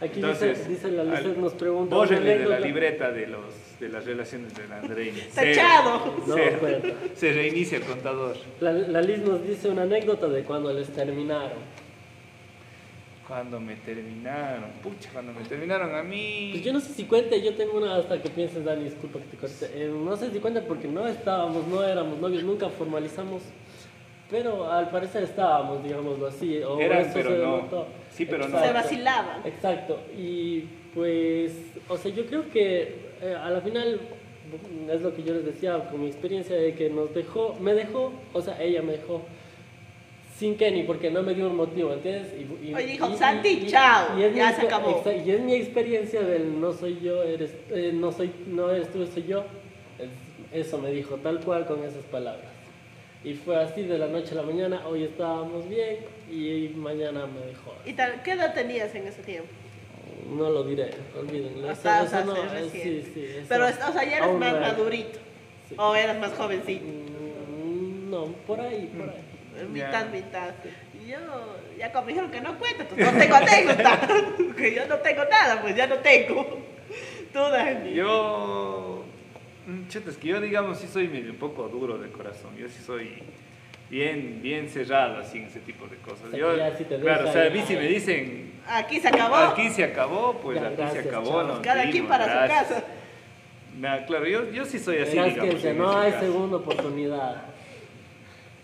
Aquí Entonces, dice, dice la Lizeth, al- nos pregunta. bórrenle de la libreta de, los, de las relaciones de la Andreina. <laughs> Tachado. No Cero. cuenta. Se reinicia el contador. La, la Liz nos dice una anécdota de cuando les terminaron. Cuando me terminaron, pucha, cuando me terminaron a mí. Pues yo no sé si cuente, yo tengo una hasta que pienses, Dani, disculpa que te corte. Eh, no sé si cuenta porque no estábamos, no éramos novios, nunca formalizamos, pero al parecer estábamos, digámoslo así. O Eran, eso pero se no. denotó. Sí, pero no. Se vacilaban. Exacto, y pues, o sea, yo creo que eh, a la final es lo que yo les decía con mi experiencia de que nos dejó, me dejó, o sea, ella me dejó sin Kenny, porque no me dio un motivo, ¿entiendes? Y, y- Hoy dijo, y- "Santi, y- chao, y es mi ya se exper- acabó. exa- Y es mi experiencia del no soy yo, eres, eh, no soy, no eres tú, soy yo. Es- Eso me dijo tal cual con esas palabras. Y fue así de la noche a la mañana, hoy estábamos bien y mañana me dejó. ¿Y tal, qué edad tenías en ese tiempo? No lo diré, olvídenlo. Eso- Hasta, o sea, no, sí, eh, sí, sí, eso Pero, o sea, ya eras aún más madurito. Sí. O eras más jovencito. Mm, No, por ahí, por ahí. Mitad, mitad. Yo, ya como dijeron que no cuenta, pues no tengo anécdota. <laughs> que yo no tengo nada, pues ya no tengo. Tú, Dani. Yo, mm, chuta, es que yo digamos sí soy medio un poco duro de corazón, yo sí soy bien, bien cerrado así en ese tipo de cosas. O sea, Yo, que ya si te claro, o sea, a mí si me dicen, Aquí se acabó. aquí se acabó, pues Ya, aquí gracias, se acabó. nos Cada quien para gracias. su casa. Nah, claro, yo, yo sí soy así, Verás digamos. que no hay caso. segunda oportunidad.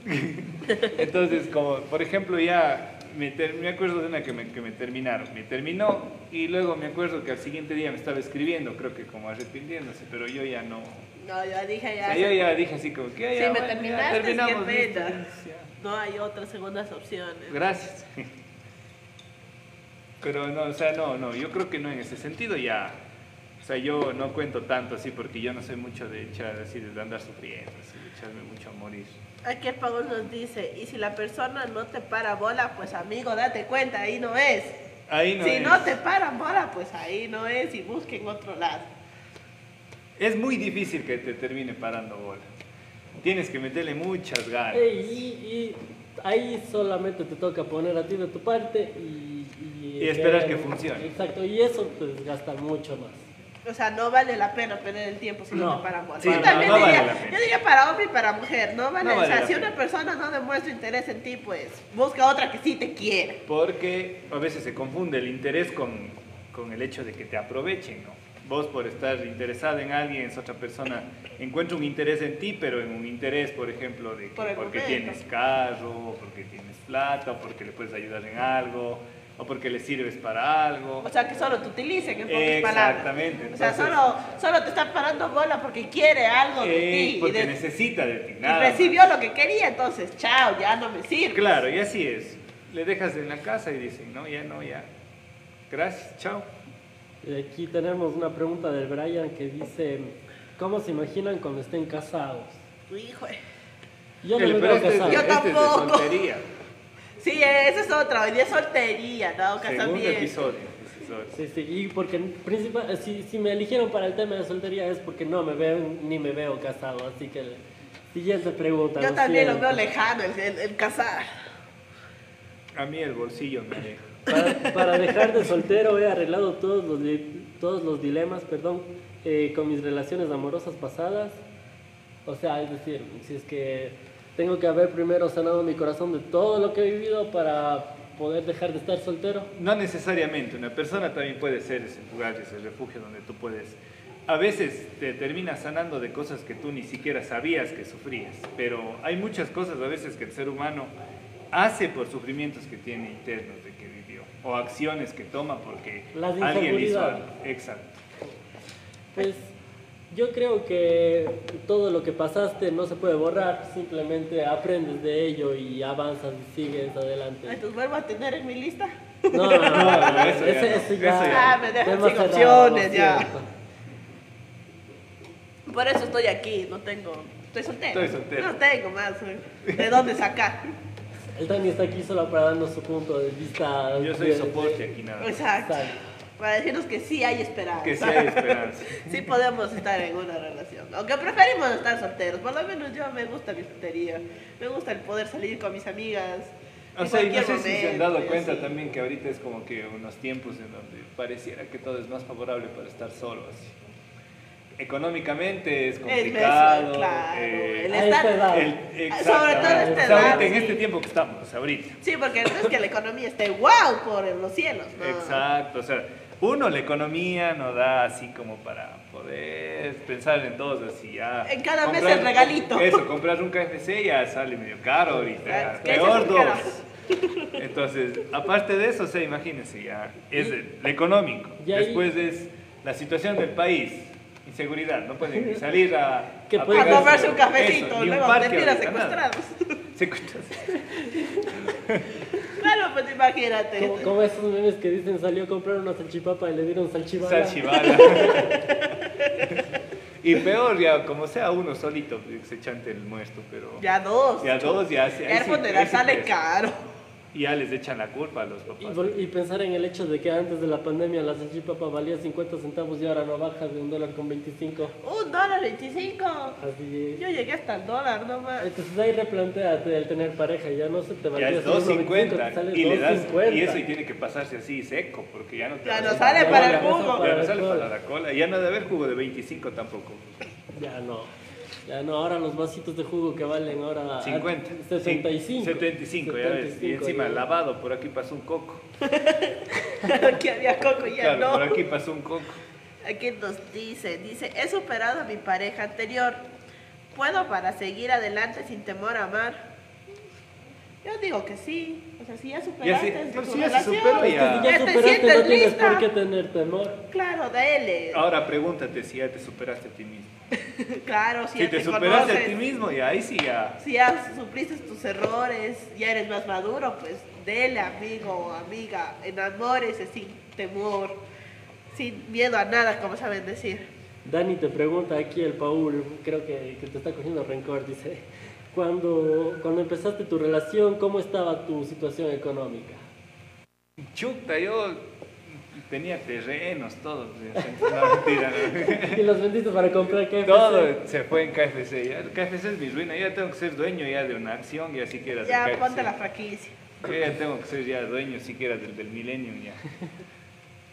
<laughs> Entonces, como por ejemplo, ya me, ter- me acuerdo de una que me, que me terminaron. Me terminó y luego me acuerdo que al siguiente día me estaba escribiendo, creo que como arrepintiéndose, pero yo ya no. No, yo dije O ya. sea, yo ya dije así como que ya, Si me ya terminaste, terminamos. No hay otras segundas opciones. Gracias. <laughs> Pero no, o sea, no, no, yo creo que no en ese sentido ya. O sea, yo no cuento tanto así porque yo no soy mucho de echar así, de andar sufriendo, así, de echarme mucho a morir. Aquí el Paul nos dice, y si la persona no te para bola, pues amigo, date cuenta, ahí no es. Ahí no si es. no te paran bola, pues ahí no es y busquen otro lado. Es muy difícil que te termine parando bola. Tienes que meterle muchas ganas. Ey, y, y ahí solamente te toca poner a ti de tu parte y... Y esperar que funcione. Exacto, y eso pues gasta mucho más. O sea, no vale la pena perder el tiempo si no, No. te bola. Sí, yo no, también no vale diría, pena. yo diría para hombre y para mujer, no vale, vale o sea, si una persona no demuestra interés en ti, pues busca otra que sí te quiere. Porque a veces se confunde el interés con, con el hecho de que te aprovechen, ¿no? Vos por estar interesado en alguien, esa otra persona encuentra un interés en ti, pero en un interés, por ejemplo, de que Por porque momento. tienes carro, o porque tienes plata, o porque le puedes ayudar en algo, o porque le sirves para algo. O sea, que solo te utilicen, en pocas palabras. Exactamente. O sea, solo, solo te está parando bola porque quiere algo de ti. Y, porque de- necesita de ti. y nada más. recibió lo que quería, entonces, chao, ya no me sirve. Claro, y así es. Le dejas en la casa y dicen, no, ya no, ya. Gracias, chao. Y aquí tenemos una pregunta del Brian que dice, ¿cómo se imaginan cuando estén casados? Tu hijo. eh. Yo no me veo este casado. Yo este es de tampoco. Sí, esa es otra, hoy día es soltería, no, Segundo casamiento. episodio. episodio. Sí, sí, y porque principal, si, si me eligieron para el tema de soltería es porque no me veo ni me veo casado, así que siguiente pregunta. Yo también lo veo lejano, el, el- el casar. A mí el bolsillo me aleja. Para, para dejar de soltero he arreglado todos los, todos los dilemas, perdón, eh, con mis relaciones amorosas pasadas. O sea, es decir, si es que tengo que haber primero sanado mi corazón de todo lo que he vivido para poder dejar de estar soltero. No necesariamente, una persona también puede ser ese lugar, ese refugio donde tú puedes... A veces te terminas sanando de cosas que tú ni siquiera sabías que sufrías, pero hay muchas cosas a veces que el ser humano hace por sufrimientos que tiene internos de que vivió, o acciones que toma porque alguien hizo algo. Exacto. Pues yo creo que todo lo que pasaste no se puede borrar, simplemente aprendes de ello y avanzas y sigues adelante. Entonces vuelvo a tener en mi lista. No, no, no, <laughs> no, Eso ya ese, no, ese eso ya, ya Ah, me dejan tema sin opciones, ya. Por eso estoy aquí, no tengo, estoy soltero. Estoy soltero. No tengo más eh, de dónde sacar. El Dani está aquí solo para darnos su punto de vista. Yo soy de- soporte aquí nada más. Exacto. Exacto. Para decirnos que sí hay esperanza. Que sí hay esperanza. <laughs> Sí podemos estar en una relación. Aunque preferimos estar solteros. Por lo menos yo me gusta mi soltería. Me gusta el poder salir con mis amigas. O sea, y no sé cualquier si se han dado momento cuenta así. también que ahorita es como que unos tiempos en donde pareciera que todo es más favorable para estar solo así. Económicamente es Es complicado. mensual, claro. eh, El estar- esta edad. el- Sobre todo a esta O sea, edad, ahorita en sí. este tiempo que estamos, ahorita. Sí, porque no es que la economía esté wow por los cielos. ¿no? Exacto, o sea, uno, la economía no da así como para poder pensar en dos, así ya. En cada mes Comprar- el regalito. <laughs> Eso, comprar un KFC ya sale medio caro ahorita, Ah, ese peor dos. <laughs> Entonces, aparte de eso, o sea, imagínense ya, es el, el económico, después es la situación del país, inseguridad, no pueden salir a... <laughs> Que a tomarse un eso, cafecito, ni un luego parque te tiras ahorita, nada. secuestrados. Secuestrados. Claro, pues imagínate. Como, como esos memes que dicen salió a comprar una salchipapa y le dieron salchibala. Salchibala. y peor, ya, como sea uno solito, se chante el muerto, pero. Ya dos. Ya dos, ya. Ya el funeral sale caro. Y ya les echan la culpa a los Y, papás. vol- y pensar en el hecho de que antes de la pandemia la salchipapa valía 50 centavos y ahora no baja de un dólar con 25. Un dólar veinticinco. Así es. Yo llegué hasta el dólar nomás. Entonces ahí replanteate el tener pareja, ya no se te Ya valdría es solo 2.50 te sale y le das 2.50. y eso y tiene que pasarse así seco porque ya no te Ya va a no sale para el jugo. ya no sale para la cola ya no debe haber jugo de 25 tampoco Ya no. Ya no, ahora los vasitos de jugo que valen ahora 50 75. 75 ya ves y 75, encima ya. lavado por aquí pasó un coco <laughs> Aquí había coco, ya claro por no. aquí pasó un coco Aquí nos dice, dice, he superado a mi pareja anterior. ¿Puedo para seguir adelante sin temor a amar? Yo digo que sí. O sea, si ya superaste Ya sí, tu se relación, ya. si Ya ya te superaste, sientes no tienes lista. por qué tener temor. Claro, dele. ahora pregúntate si ya te superaste a ti mismo <laughs> Claro, si, si ya te te superaste a conoces, ti mismo y ahí sí ya si ya supliste tus errores, ya eres más maduro, pues dele, amigo o amiga, enamórese sin temor, sin miedo a nada, como saben decir. Dani te pregunta aquí el Paul, creo que, que te está cogiendo rencor, dice, cuando, cuando empezaste tu relación, ¿cómo estaba tu situación económica? chuta yo tenía terrenos todos <laughs> no, mentira, no. Y los vendiste para comprar KFC. Todo se fue en KFC. Ya, el KFC es mi ruina. Ya tengo que ser dueño ya de una acción, ya siquiera del Ya KFC. ponte la franquicia. Yo ya tengo que ser ya dueño siquiera del, del Millennium ya.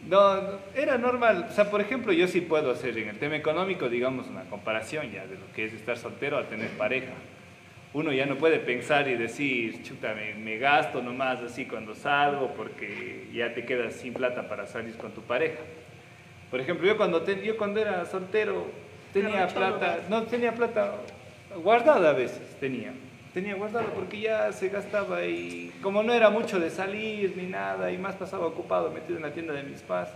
No, no, era normal. O sea, por ejemplo, yo sí puedo hacer en el tema económico, digamos, una comparación ya de lo que es estar soltero a tener pareja. Uno ya no puede pensar y decir, chuta, me, me gasto nomás así cuando salgo porque ya te quedas sin plata para salir con tu pareja. Por ejemplo, yo cuando, te- yo cuando era soltero tenía plata, no tenía plata guardada a veces, tenía. Tenía guardada porque ya se gastaba y como no era mucho de salir ni nada y más pasaba ocupado metido en la tienda de mis padres.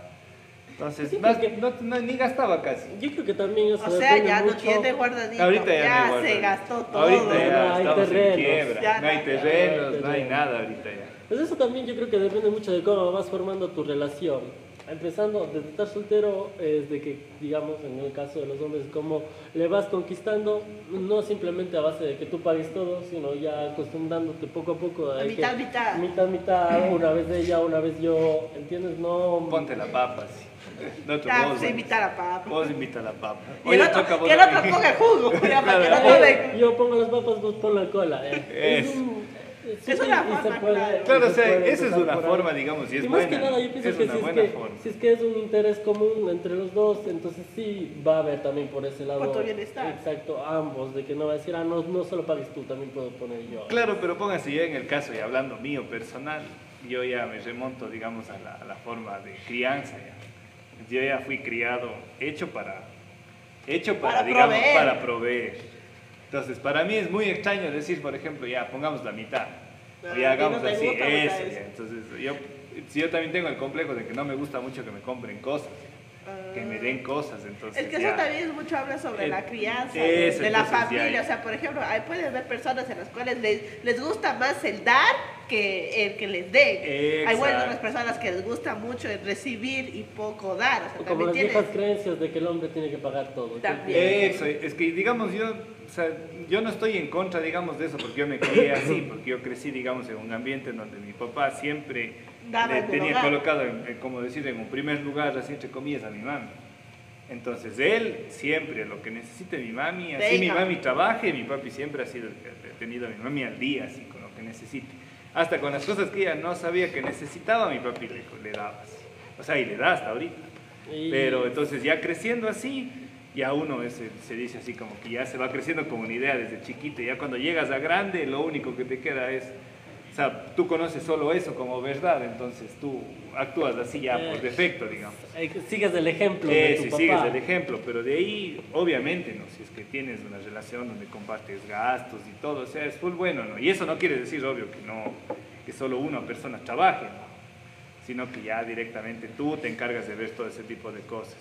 Entonces, Sí, más- porque- no, no- ni gastaba casi. Yo creo que también eso O sea, depende ya no mucho. tiene guardadito. Ahorita ya, no hay se gastó todo. Ahorita ya No hay estamos en terrenos. quiebra. Ya no hay no- terrenos, ya no hay nada ahorita ya. Pues eso también yo creo que depende mucho de cómo vas formando tu relación. Empezando desde estar soltero, es de que, digamos, en el caso de los hombres, cómo le vas conquistando, no simplemente a base de que tú pagues todo, sino ya acostumbrándote poco a poco. A mitad, que mitad. Mitad, mitad, una vez ella, una vez yo, ¿entiendes? No... Ponte la papa, sí. No te Ya, vos, pues invitar a papá. Vos invita a la papa. Y el Oye, otro, toca que el otro ponga jugo, <laughs> ya, para que Claro. no Eh, yo pongo las papas, vos pon la cola. eh. Es. un- Es sí, una forma, puede- claro. o sea, esa es una forma, digamos, y es y más buena. que nada, yo pienso es que una si es buena que, forma. si es que es un interés común entre los dos, entonces sí va a haber también por ese lado. Por tu bienestar. Exacto, ambos, de que no va a decir, ah, no, no solo pagues tú, también puedo poner yo. Claro, pero póngase ya en el caso, y hablando mío personal, yo ya me remonto, digamos, a la, a la forma de crianza. Yo ya fui criado, hecho para, hecho para, Para digamos, proveer. para proveer. Entonces, para mí es muy extraño decir, por ejemplo, ya pongamos la mitad, y hagamos no así, eso. ya. Entonces, yo, si yo también tengo el complejo de que no me gusta mucho que me compren cosas, que me den cosas, entonces Es que ya. eso también mucho habla sobre Eh, la crianza, de, eso, de la familia. ya. O sea, por ejemplo, hay, puede haber personas en las cuales les, les gusta más el dar que el que les den. Hay buenas personas que les gusta mucho el recibir y poco dar. O sea, O como también las tienes... viejas creencias de que el hombre tiene que pagar todo. También. Eso, es que digamos yo, o sea, yo no estoy en contra, digamos, de eso, porque yo me crié así, porque yo crecí, digamos, en un ambiente en donde mi papá siempre le tenía hogar. colocado, en- en, como decir, en un primer lugar, así entre comillas, a mi mami. Entonces, él siempre, lo que necesite mi mami, así mi Venga. mami trabaje, mi papi siempre ha sido el que ha tenido a mi mami al día, así, con lo que necesite. Hasta con las cosas que ella no sabía que necesitaba, mi papi le, le dabas. O sea, y le da hasta ahorita. Y- Pero entonces ya creciendo así, ya uno es- se dice así como que ya se va creciendo con una idea desde chiquito. Ya cuando llegas a grande, lo único que te queda es, sea, tú conoces solo eso como verdad, entonces tú actúas así ya por Eh, defecto, digamos. Eh, Sigues el ejemplo de Eh, tu si papá. sigues el ejemplo, pero de ahí, obviamente, ¿no? Si es que tienes una relación donde compartes gastos y todo, o sea, es full bueno, ¿no? Y eso no quiere decir, obvio, que no, que solo una persona trabaje, ¿no? Sino que ya directamente tú te encargas de ver todo ese tipo de cosas.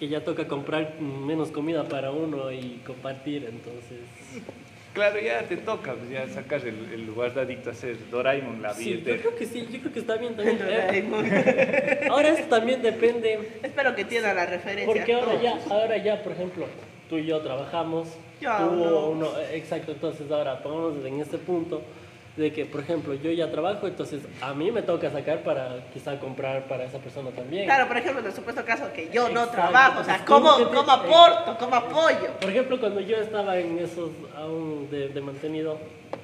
Que ya toca comprar menos comida para uno y compartir, entonces... Claro, ya te toca, pues ya sacas el, el guardadito a hacer Doraemon la Sí, yo creo que sí, yo creo que está bien también. Eh, <laughs> Ahora eso también depende, Espero que entienda la referencia. porque ahora ya, ahora ya, por ejemplo, tú y yo trabajamos, Ya, tú no. uno, eh, exacto, entonces ahora pongamos en este punto de que, por ejemplo, yo ya trabajo, entonces a mí me toca sacar para quizá comprar para esa persona también. Claro, por ejemplo, en el supuesto caso que yo no trabajo, o sea, ¿cómo, te- cómo aporto, cómo apoyo? Por ejemplo, cuando yo estaba en esos aún de, de mantenido,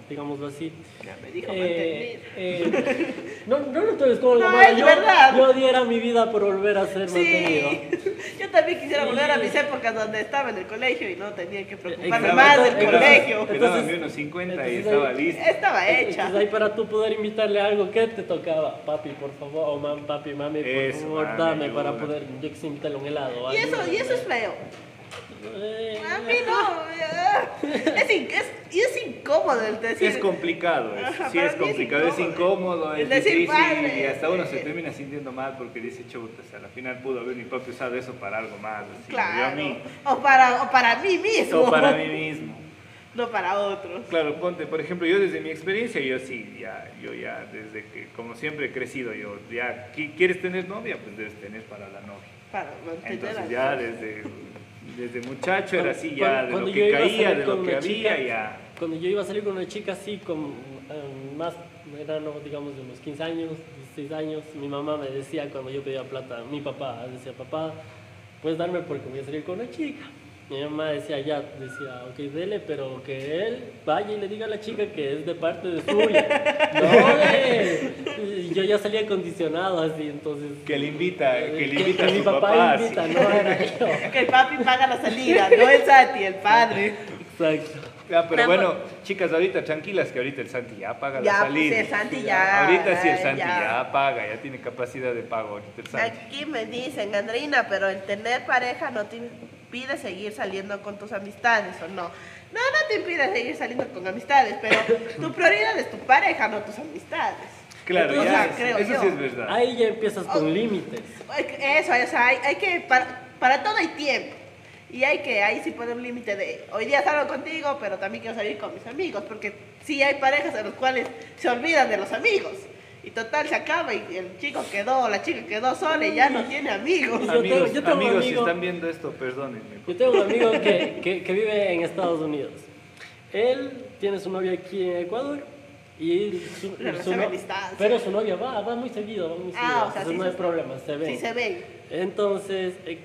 digámoslo así, Ya me dijo eh, mantener. eh, no, no, no, tú eres como No, la mala. es yo, verdad. yo diera mi vida por volver a ser mantenido. Sí, <laughs> yo también quisiera volver a mis épocas donde estaba en el colegio y no tenía que preocuparme más del Entonces- colegio. entonces- de unos 50 y entonces estaba ahí- listo. Estaba hecha. Entonces ahí para tú poder invitarle algo, ¿qué te tocaba? Papi, por favor, o mam, papi, mami, por Eso, favor, mami, dame para poder, yo un helado. Y eso, y eso es feo. A mí no. Es, incómodo el decir. Es complicado, es- Ajá, sí es complicado, es incómodo. incómodo, es decir difícil padre, y hasta uno se eh. termina sintiendo mal porque dice chuta, o sea, al final pudo haber mi papi usado eso para algo más, así, yo a Claro. mí, O para, o para mí mismo. o para mí mismo. No para otros. Claro, ponte, por ejemplo, yo desde mi experiencia, yo sí, ya, yo ya, desde que, como siempre he crecido, yo, ya, ¿qui- ¿quieres tener novia? Pues debes tener para la novia. Para mantener Entonces ya desde, desde muchacho era así, ya de lo que caía, de lo que una había, chica, ya. Cuando yo iba a salir con una chica así, con eh, más verano, digamos, de unos 15 años, 16 años, mi mamá me decía cuando yo pedía plata, mi papá decía, papá, puedes darme porque voy a salir con una chica. Mi mamá decía, ya, decía, ok, dele, pero que él vaya y le diga a la chica que es de parte de suya. <laughs> no. Y Yo ya salía condicionado así, entonces... Que le invita, que le invita que a mi papá papá. invita, sí. no era yo. <laughs> Que el papi paga la salida, no el Santi, el padre. Exacto. Ya, pero Mi bueno, chicas, ahorita tranquilas que ahorita el Santi ya paga Ya, la pues, salida. el Santi ya, Ahorita sí el Santi ya. ya. paga, ya tiene capacidad de pago ahorita el Santi. Aquí me dicen, Andreina, pero el tener pareja no te impide seguir saliendo con tus amistades, ¿o no? No, no te impide seguir saliendo con amistades, pero tu <laughs> prioridad es tu pareja, no tus amistades. Claro, O ya, sea, es- creo eso yo. sí es verdad. Ahí ya empiezas con límites. Eso, o sea, hay, hay que, para, para todo hay tiempo. Y hay que ahí sí poner un límite de, hoy día salgo contigo, pero también quiero salir con mis amigos, porque sí hay parejas en las cuales se olvidan de los amigos. Y total se acaba y el chico quedó, la chica quedó sola y ya no tiene amigos. Yo tengo- Amigos, yo tengo si amigo- están viendo esto, perdónenme. Yo tengo un amigo que, <laughs> que, que vive en Estados Unidos. Él tiene su novia aquí en Ecuador y su, no- pero su novia va, va muy seguido, va muy Ah, seguido. o sea, entonces sí no se- hay problema, se ve. Sí se ven. Entonces, eh,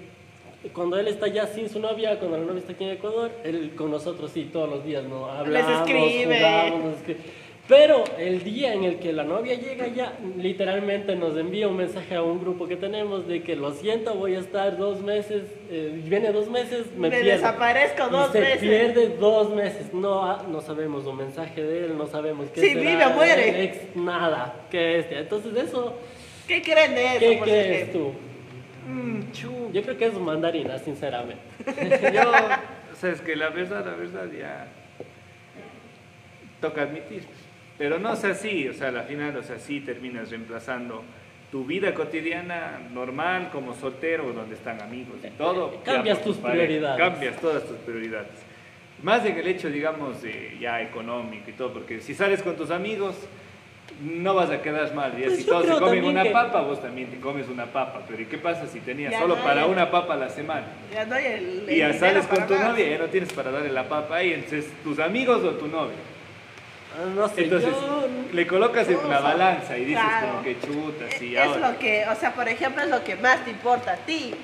cuando él está ya sin su novia, cuando la novia está aquí en Ecuador, él con nosotros sí, todos los días, ¿no? Hablamos, escribe. jugamos, nos escribe. Pero el día en el que la novia llega ya, literalmente nos envía un mensaje a un grupo que tenemos de que lo siento, voy a estar dos meses, eh, viene dos meses, me, Me pierdo. desaparezco Y dos se veces. pierde dos meses. No, ha- no sabemos un mensaje de él, no sabemos qué Si vive o muere. ex- nada, qué bestia. Entonces eso, ¿Qué creen de eso? ¿qué crees tú? Mm, chu. Yo creo que es mandarina, sinceramente. <laughs> Yo, o sea, es que la verdad, la verdad ya toca admitir. Pero no es así, o sea, al final, o sea, sí terminas reemplazando tu vida cotidiana normal como soltero donde están amigos y todo. ya Cambias tus prioridades. Cambias todas tus prioridades. Más en el hecho, digamos, de ya económico y todo, porque si sales con tus amigos, no vas a quedar mal. Ya Pues si todos se comen una que- papa, vos también te comes una papa. Pero ¿y qué pasa si tenías Ya solo no, para ya- una papa a la semana? Ya no hay el, Y ya el sales con tu más. novia y ya no tienes para darle la papa ahí, entonces tus amigos o tu novia. No sé, Entonces yo... le colocas en sea, balanza y dices claro. como que chuta, sí, es ahora. lo que, o sea, por ejemplo, es lo que más te importa a ti.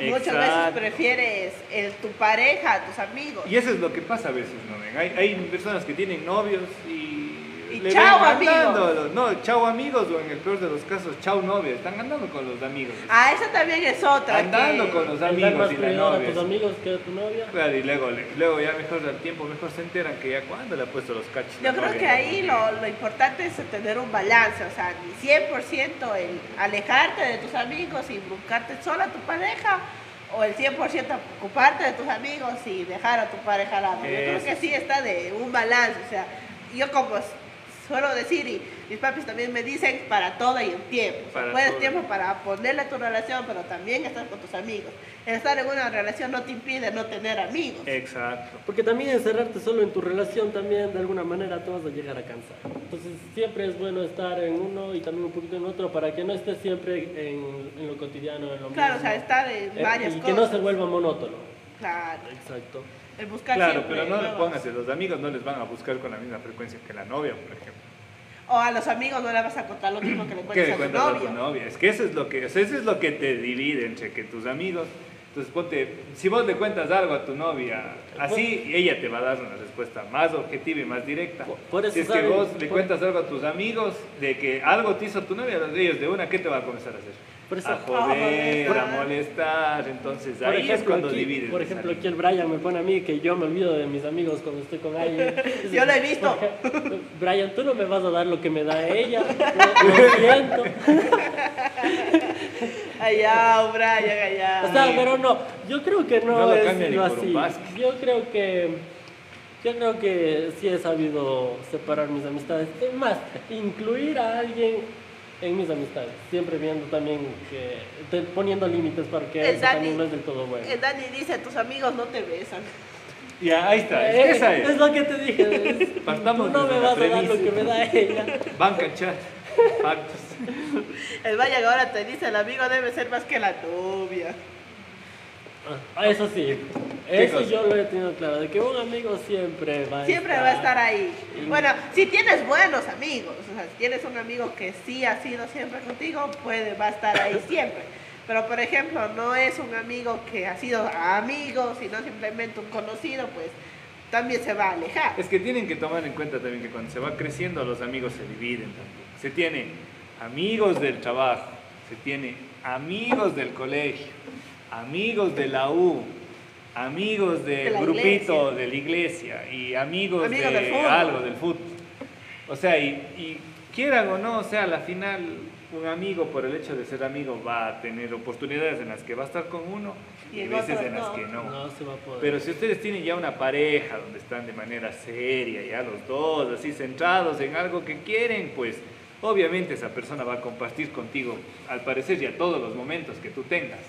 Muchas veces prefieres el, tu pareja, tus amigos. Y eso es lo que pasa a veces, ¿no? Hay, hay personas que tienen novios y... Y le chao, ven andando, amigos. No, chao amigos o en el peor de los casos, chao novia. Están andando con los amigos. Ah, esa también es otra. andando que- con los amigos y la a novia. tus amigos que a tu novia. Claro, y luego, luego ya mejor al tiempo, mejor se enteran que ya cuando le ha puesto los cachos. Yo creo novia, que ahí lo, lo importante es tener un balance, o sea, ni 100% el alejarte de tus amigos y buscarte sola a tu pareja, o el 100% ocuparte de tus amigos y dejar a tu pareja al lado. Yo creo que sí está de un balance, o sea, yo como suelo decir, y mis papis también me dicen para todo hay un tiempo. O Para puedes todo. tiempo para ponerle a tu relación, pero también estar con tus amigos. El estar en una relación no te impide no tener amigos. Exacto. Porque también encerrarte solo en tu relación también de alguna manera te vas a llegar a cansar. Entonces siempre es bueno estar en uno y también un poquito en otro para que no estés siempre en, en lo cotidiano, en lo Claro, o mismo. sea, estar en Eh, varias y cosas. que no se vuelva monótono. Claro, Exacto. El buscar Claro, siempre pero no le pongas, los amigos no les van a buscar con la misma frecuencia que la novia, por ejemplo. O a los amigos no le vas a contar lo mismo que le ¿Qué cuentas a tu cuentas a novio. tu novia? Es que eso es lo que, o sea, eso es lo que te divide entre que tus amigos. Entonces ponte, si vos le cuentas algo a tu novia, así ella te va a dar una respuesta más objetiva y más directa. Por- por eso si es que vos le cuentas algo a tus amigos de que algo te hizo tu novia, ellos de una, ¿qué te va a comenzar a hacer? Por eso- a joder, A a molestar. molestar, entonces ahí es ejemplo, cuando aquí, divides. por línea. aquí el Brian me pone a mí que yo me olvido de mis amigos cuando estoy con alguien. <laughs> Yo lo he visto. "Por <laughs> ejemplo, Brian, tú no me vas a dar lo que me da ella. Lo, lo siento. <laughs> Allá, Brian, allá. O sea, pero no, yo creo que no, No lo es lo así. Yo creo que yo creo que sí he sabido separar mis amistades. Es más, incluir a alguien en mis amistades. Siempre viendo también que te- poniendo límites para que El eso también no es del todo bueno. El Dani dice, tus amigos no te besan. Ya, ahí está, Eh, esa es. lo que te dije. es- Partamos tú no me vas a dar lo que me da ella. Banca chat, pactos. El ahora te dice, el amigo debe ser más que la novia. Ah, Eso sí, ¿Qué eso cosa? yo lo he tenido claro, de que un amigo siempre va a Siempre estar. va a estar ahí. Y- Bueno, si tienes buenos amigos, o sea, si tienes un amigo que sí ha sido siempre contigo, puede, va a estar ahí <laughs> siempre. Pero, por ejemplo, no es un amigo que ha sido amigo, sino simplemente un conocido, pues también se va a alejar. Es que tienen que tomar en cuenta también que cuando se va creciendo los amigos se dividen también. Se tiene amigos del trabajo, se tiene amigos del colegio, amigos de la U, amigos del De grupito iglesia. de la iglesia y amigos, Amigos de del algo del fútbol. O sea, y, y quieran o no, o sea, a la final un amigo por el hecho de ser amigo va a tener oportunidades en las que va a estar con uno y, veces en las no. que no. No se va a poder. Pero si ustedes tienen ya una pareja donde están de manera seria, ya los dos así centrados en algo que quieren, pues obviamente esa persona va a compartir contigo, al parecer ya todos los momentos que tú tengas.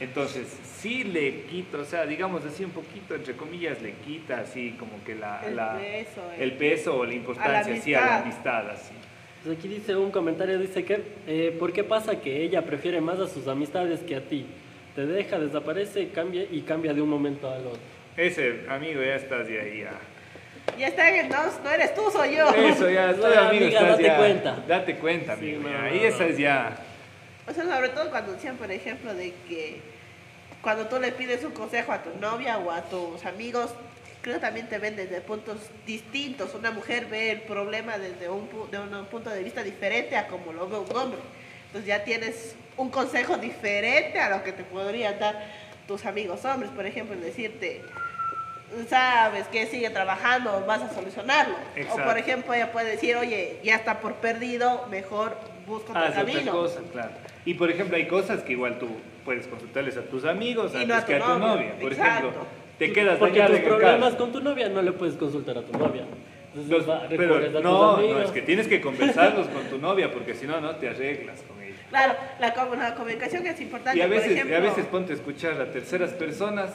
Entonces, sí le quita, o sea, digamos así un poquito, entre comillas, le quita así como que la, El la- peso, el- el peso o la importancia así a la amistad. así. Pues aquí dice un comentario, dice que, eh, ¿por qué pasa que ella prefiere más a sus amistades que a ti? Te deja, desaparece cambia, y cambia de un momento al otro. Ese amigo ya estás de ahí, ya. Ya está en el no, no eres tú, soy yo. Eso ya, <laughs> No, estoy amigo, amiga, estás date ya- cuenta. Date cuenta, Sí, amigo. no, ya. no, Ahí esa no. es ya. O sea, sobre todo cuando decían, por ejemplo, de que cuando tú le pides un consejo a tu novia o a tus amigos, creo que también te ven desde puntos distintos. Una mujer ve el problema desde un, pu- de un punto de vista diferente a como lo ve un hombre. Entonces ya tienes un consejo diferente a lo que te podrían dar tus amigos hombres. Por ejemplo, en decirte, sabes que sigue trabajando, vas a solucionarlo. O por ejemplo, ella puede decir, oye, ya está por perdido, mejor otra camino. cosa, claro. Y por ejemplo, hay cosas que igual tú puedes consultarles a tus amigos Y antes no a tu que a tu novia. Por exacto. ejemplo, te quedas Porque tus problemas con tu novia no le puedes consultar a tu novia. Entonces, Los- va- pero recurres a tus no, no, es que tienes que conversarlos <laughs> con tu novia porque si no, no te arreglas con ella. Claro, la, com- la comunicación es importante. Y a veces, por ejemplo, a veces ponte a escuchar a terceras personas,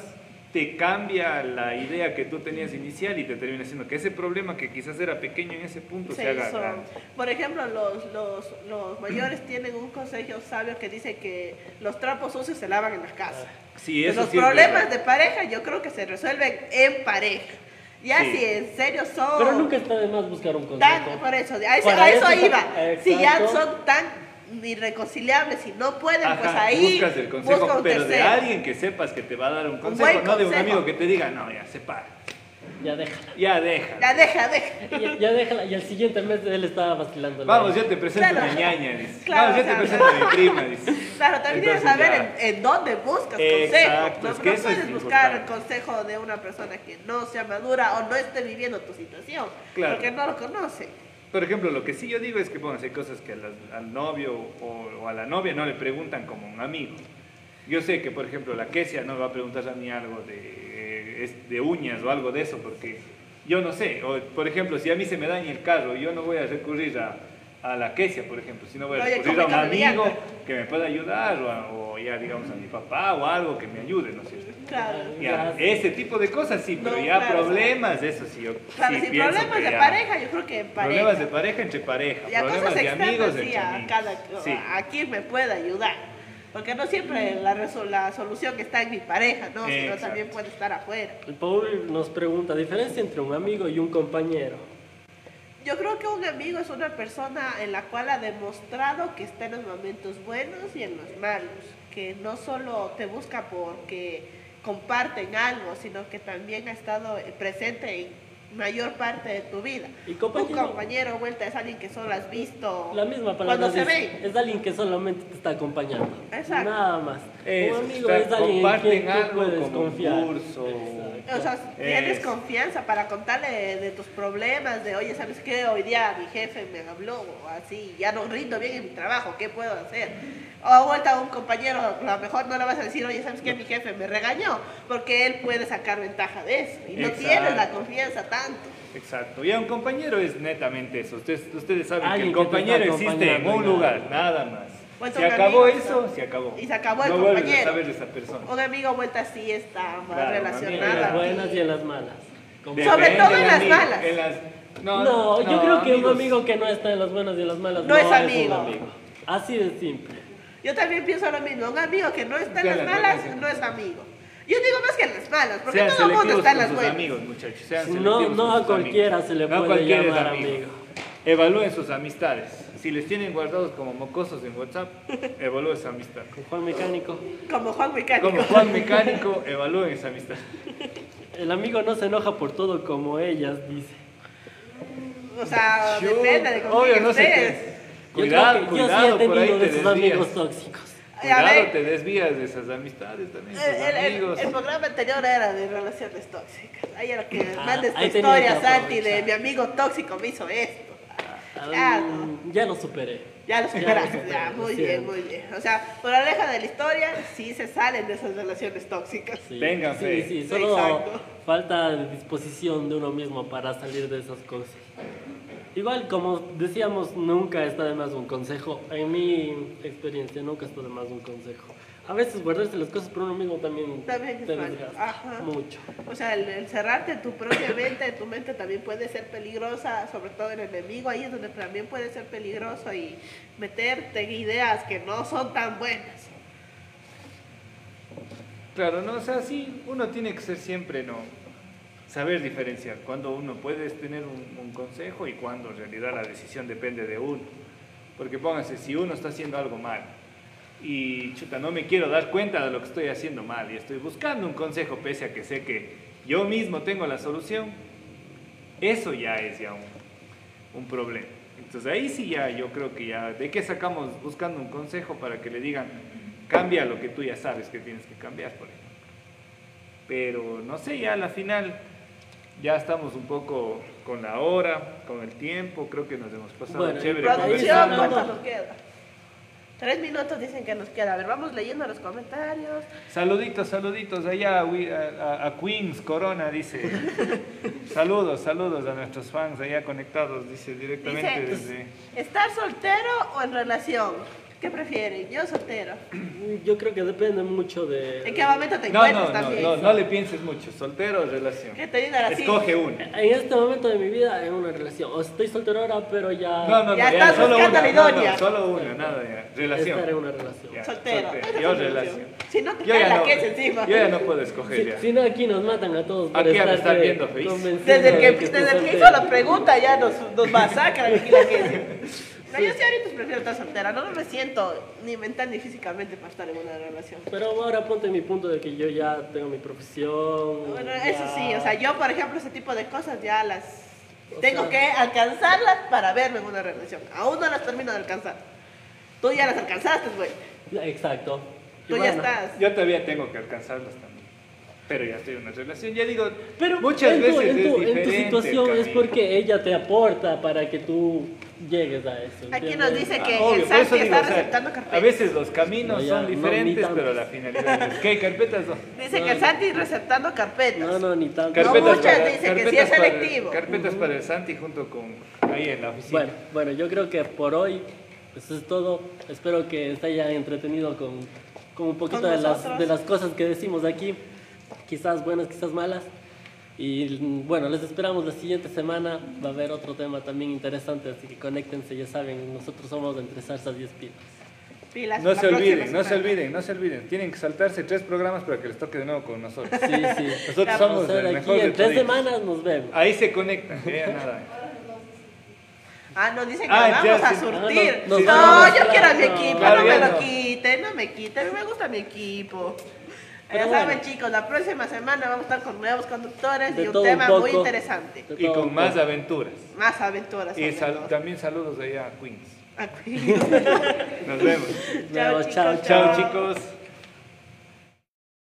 te cambia la idea que tú tenías inicial y te termina haciendo que ese problema que quizás era pequeño en ese punto se, se haga grande. por ejemplo, los, los, los mayores <clears throat> tienen un consejo sabio que dice que los trapos sucios se lavan en la casa. Sí, eso los problemas de pareja yo creo que se resuelven en pareja. Ya Sí. si en serio son Pero nunca está de más buscar un tan, consejo. por eso, a a eso eso- iba. Si ya Exacto. son tan irreconciliables y no pueden, Ajá, pues ahí buscas el consejo, busca un pero de tercero. alguien que sepas que te va a dar un consejo, buen no de un consejo. amigo que te diga, no, ya, separa, Ya déjala. ya deja. Ya deja, deja. <laughs> Ya, ya déjala. Y al siguiente mes él estaba vacilando. Vamos, yo te presento Claro. a mi ñaña, dice. Claro, Vamos, yo te presento a mi prima, dice. <laughs> Claro, también tienes que saber en, en dónde buscas Exacto, consejo. No, es que no eso es puedes buscar el consejo de una persona que no sea madura o no esté viviendo tu situación, Claro. porque no lo conoce. Por ejemplo, lo que sí yo digo es que, bueno, cosas que al novio o, a la novia no le preguntan como un amigo. Yo sé que, por ejemplo, la Kesia no va a preguntar a mí algo de, eh, de uñas o algo de eso, porque yo no sé. O, por ejemplo, si a mí se me daña el carro, yo no voy a recurrir a, a la quesia, por ejemplo, si no voy a recurrir a un amigo que me pueda ayudar o, a- o ya digamos a mi papá o algo que me ayude, ¿no es cierto? Claro. Ya, ese tipo de cosas sí, pero No, ya claro, problemas, eso sí, yo Claro, sí si pienso problemas que de ya- pareja, yo creo que en pareja. Problemas de pareja entre pareja, Ya problemas cosas de externas, amigos sí, entre a, amigos. cada, Sí. a quien me pueda ayudar. Porque no siempre la, resol- la solución está en mi pareja, ¿no? Sino Exacto. también puede estar afuera. El Paul nos pregunta, diferencia entre un amigo y un compañero. Yo creo que un amigo es una persona en la cual ha demostrado que está en los momentos buenos y en los malos, que no solo te busca porque comparten algo, sino que también ha estado presente en mayor parte de tu vida. Y Un compañero, compañero vuelta es alguien que solo has visto la misma palabra cuando se ven. es alguien que solamente te está acompañando. Exacto. Nada más. Eso, un amigo está- es alguien en quien tú algo puedes como un confiar. curso. Exacto. O sea, tienes Es- confianza para contarle de, de tus problemas, de oye, ¿sabes qué? Hoy día mi jefe me habló, o así, ya no rindo bien en mi trabajo, ¿qué puedo hacer? O vuelta a un compañero, a lo mejor no le vas a decir, oye, ¿sabes qué? Mi jefe me regañó, porque él puede sacar ventaja de eso, y no Exacto. tienes la confianza tanto. Exacto. Y a un compañero es netamente eso. Ustedes, ustedes saben que Alguien el que te compañero está existe en un lugar, nada más. Pues Se un acabó amigo, eso, ¿no? se acabó. Y se acabó el no vuelves a compañero. saber de esa persona. Un amigo vuelta sí está más Claro, un En amigo las relacionada. buenas y en las malas. Como- De- Sobre todo en las amigo, malas. en las- no, No, yo creo que un amigo que no está en las buenas y en las malas No no, es un amigo. amigo. Así de simple. Yo también pienso lo mismo, un amigo que no está en las las malas no es amigo. Yo digo más que en las malas, porque Sean todo el mundo está en las buenas. amigos, muchachos. Sean No, no a cualquiera amigos. se le No a puede llamar amigo. Evalúen sus amistades. Si les tienen guardados como mocosos en WhatsApp, <laughs> evalúen esa amistad. Con Juan Mecánico. Como Juan Mecánico. Como Juan Mecánico, evalúen esa amistad. <laughs> El amigo no se enoja por todo como ellas, dice. O sea, depende de con Obvio, no sé. Yo Cuidado, yo sí cuidado, he por ahí de esos desvías. amigos tóxicos. A Cuidado, ver. te desvías de esas amistades también, El, el- amigos. el programa anterior era de relaciones tóxicas. Ahí era que Ah, mandes tu historia, Santi, de mi amigo tóxico me hizo esto. Ah, Claro. Ya lo superé. Ya lo Ya lo superaste, superé, ya, muy bien, muy bien. O sea, por la leja de la historia, sí se salen de esas relaciones tóxicas. Sí, Tengan sí. Sí, Sí, solo exacto. falta de disposición de uno mismo para salir de esas cosas. Igual, como decíamos, nunca está de más un consejo. En mi experiencia, nunca está de más un consejo. A veces guardarse las cosas por uno mismo también, También te Ajá. mucho. O sea, el, el cerrarte en tu propia mente, en tu mente también puede ser peligrosa, sobre todo el enemigo, ahí es donde también puede ser peligroso y meterte en ideas que no son tan buenas. Claro, no, o sea, sí, uno tiene que ser siempre, ¿no? Saber diferenciar cuando uno puede tener un, consejo y cuando en realidad la decisión depende de uno. Porque pónganse, si uno está haciendo algo mal y chuta, no me quiero dar cuenta de lo que estoy haciendo mal y estoy buscando un consejo pese a que sé que yo mismo tengo la solución, eso ya es ya un, un problema. Entonces ahí sí ya yo creo que ya, ¿de qué sacamos buscando un consejo para que le digan, cambia lo que tú ya sabes que tienes que cambiar, por ejemplo? Pero no sé, ya a la final ya estamos un poco con la hora, con el tiempo, creo que nos hemos pasado Bueno, chévere Producción, conversando. ¿cuánto nos queda? Tres minutos dicen que nos queda. A ver, vamos leyendo los comentarios. Saluditos, saluditos allá a, a- a- a Queens Corona, dice. <laughs> saludos, saludos a nuestros fans allá conectados, dice directamente Dice, desde... ¿estar soltero o en relación? ¿Qué prefieren? Yo soltero. Yo creo que depende mucho de... ¿En qué momento te No, encuentras no, no, también? no, no le pienses mucho, soltero o relación. Que te digan así. Escoge una. En este momento de mi vida, en una relación. O estoy soltero ahora, pero ya... No, no, no, Ya ya, estás solo buscando una, la no, idónea. no, solo una, nada ya. Relación. Estar en una relación. Ya, Soltero. soltero. Es Yo relación. Si no te cae ya la no, que es encima. yo ya no puedo escoger Si, ya. si no, aquí nos matan a todos. por Aquí de estarte estar viendo convenciendo Desde el que, estés desde el que hizo la pregunta ya nos, nos masacran aquí la que No, yo sí ahorita prefiero estar soltera. No, no me siento ni mental ni físicamente para estar en una relación. Pero ahora ponte mi punto de que yo ya tengo mi profesión. Bueno, ya- eso sí, o sea, yo por ejemplo ese tipo de cosas ya las O tengo sea- que alcanzarlas para verme en una relación. Aún no las termino de alcanzar. Tú ya las alcanzaste, güey. Exacto. Tú ya estás. Yo todavía tengo que alcanzarlas también. Pero ya estoy en una relación. Ya digo, Pero muchas en tu, veces en tu- es en tu situación es porque ella te aporta para que tú llegues a eso. Aquí nos dice que Ah, obvio, el Santi digo, está o sea, receptando a carpetas. veces los caminos No, ya, son no, diferentes, tanto. pero la finalidad es... ¿Qué carpetas son? Dice No, que el no. Santi receptando carpetas. No, no, ni tanto. Carpetas. muchas dicen que sí es para- selectivo. carpetas para el Santi junto con ahí en la oficina. Bueno, bueno, yo creo que por hoy eso es todo. Espero que se hayan entretenido con, con un poquito Con de las, de las cosas que decimos aquí, quizás buenas, quizás malas. Y bueno, les esperamos la siguiente semana. Va a haber otro tema también interesante, así que conéctense, ya saben, nosotros somos de entre salsas y espinas. Pilas No se olviden, no se olviden, no se olviden. Tienen que saltarse tres programas para que les toque de nuevo con nosotros. Sí, sí. <laughs> Nosotros Vamos somos el aquí, mejor de en tres toditos. semanas nos vemos. Ahí se conectan, ya nada. Ah, nos dicen que Ah, ya, vamos a sí. surtir. Ah, no, no, nos vamos, yo quiero a mi equipo, claro, no me ya lo no. quiten, no me quiten, me gusta mi equipo. Pero ya bueno. saben chicos, la próxima semana vamos a estar con nuevos conductores De y un tema muy interesante. Y con más aventuras. Más aventuras. Y sal- también saludos allá a Queens. <laughs> Nos vemos. Nos vemos, chao, chicos, Chao chicos.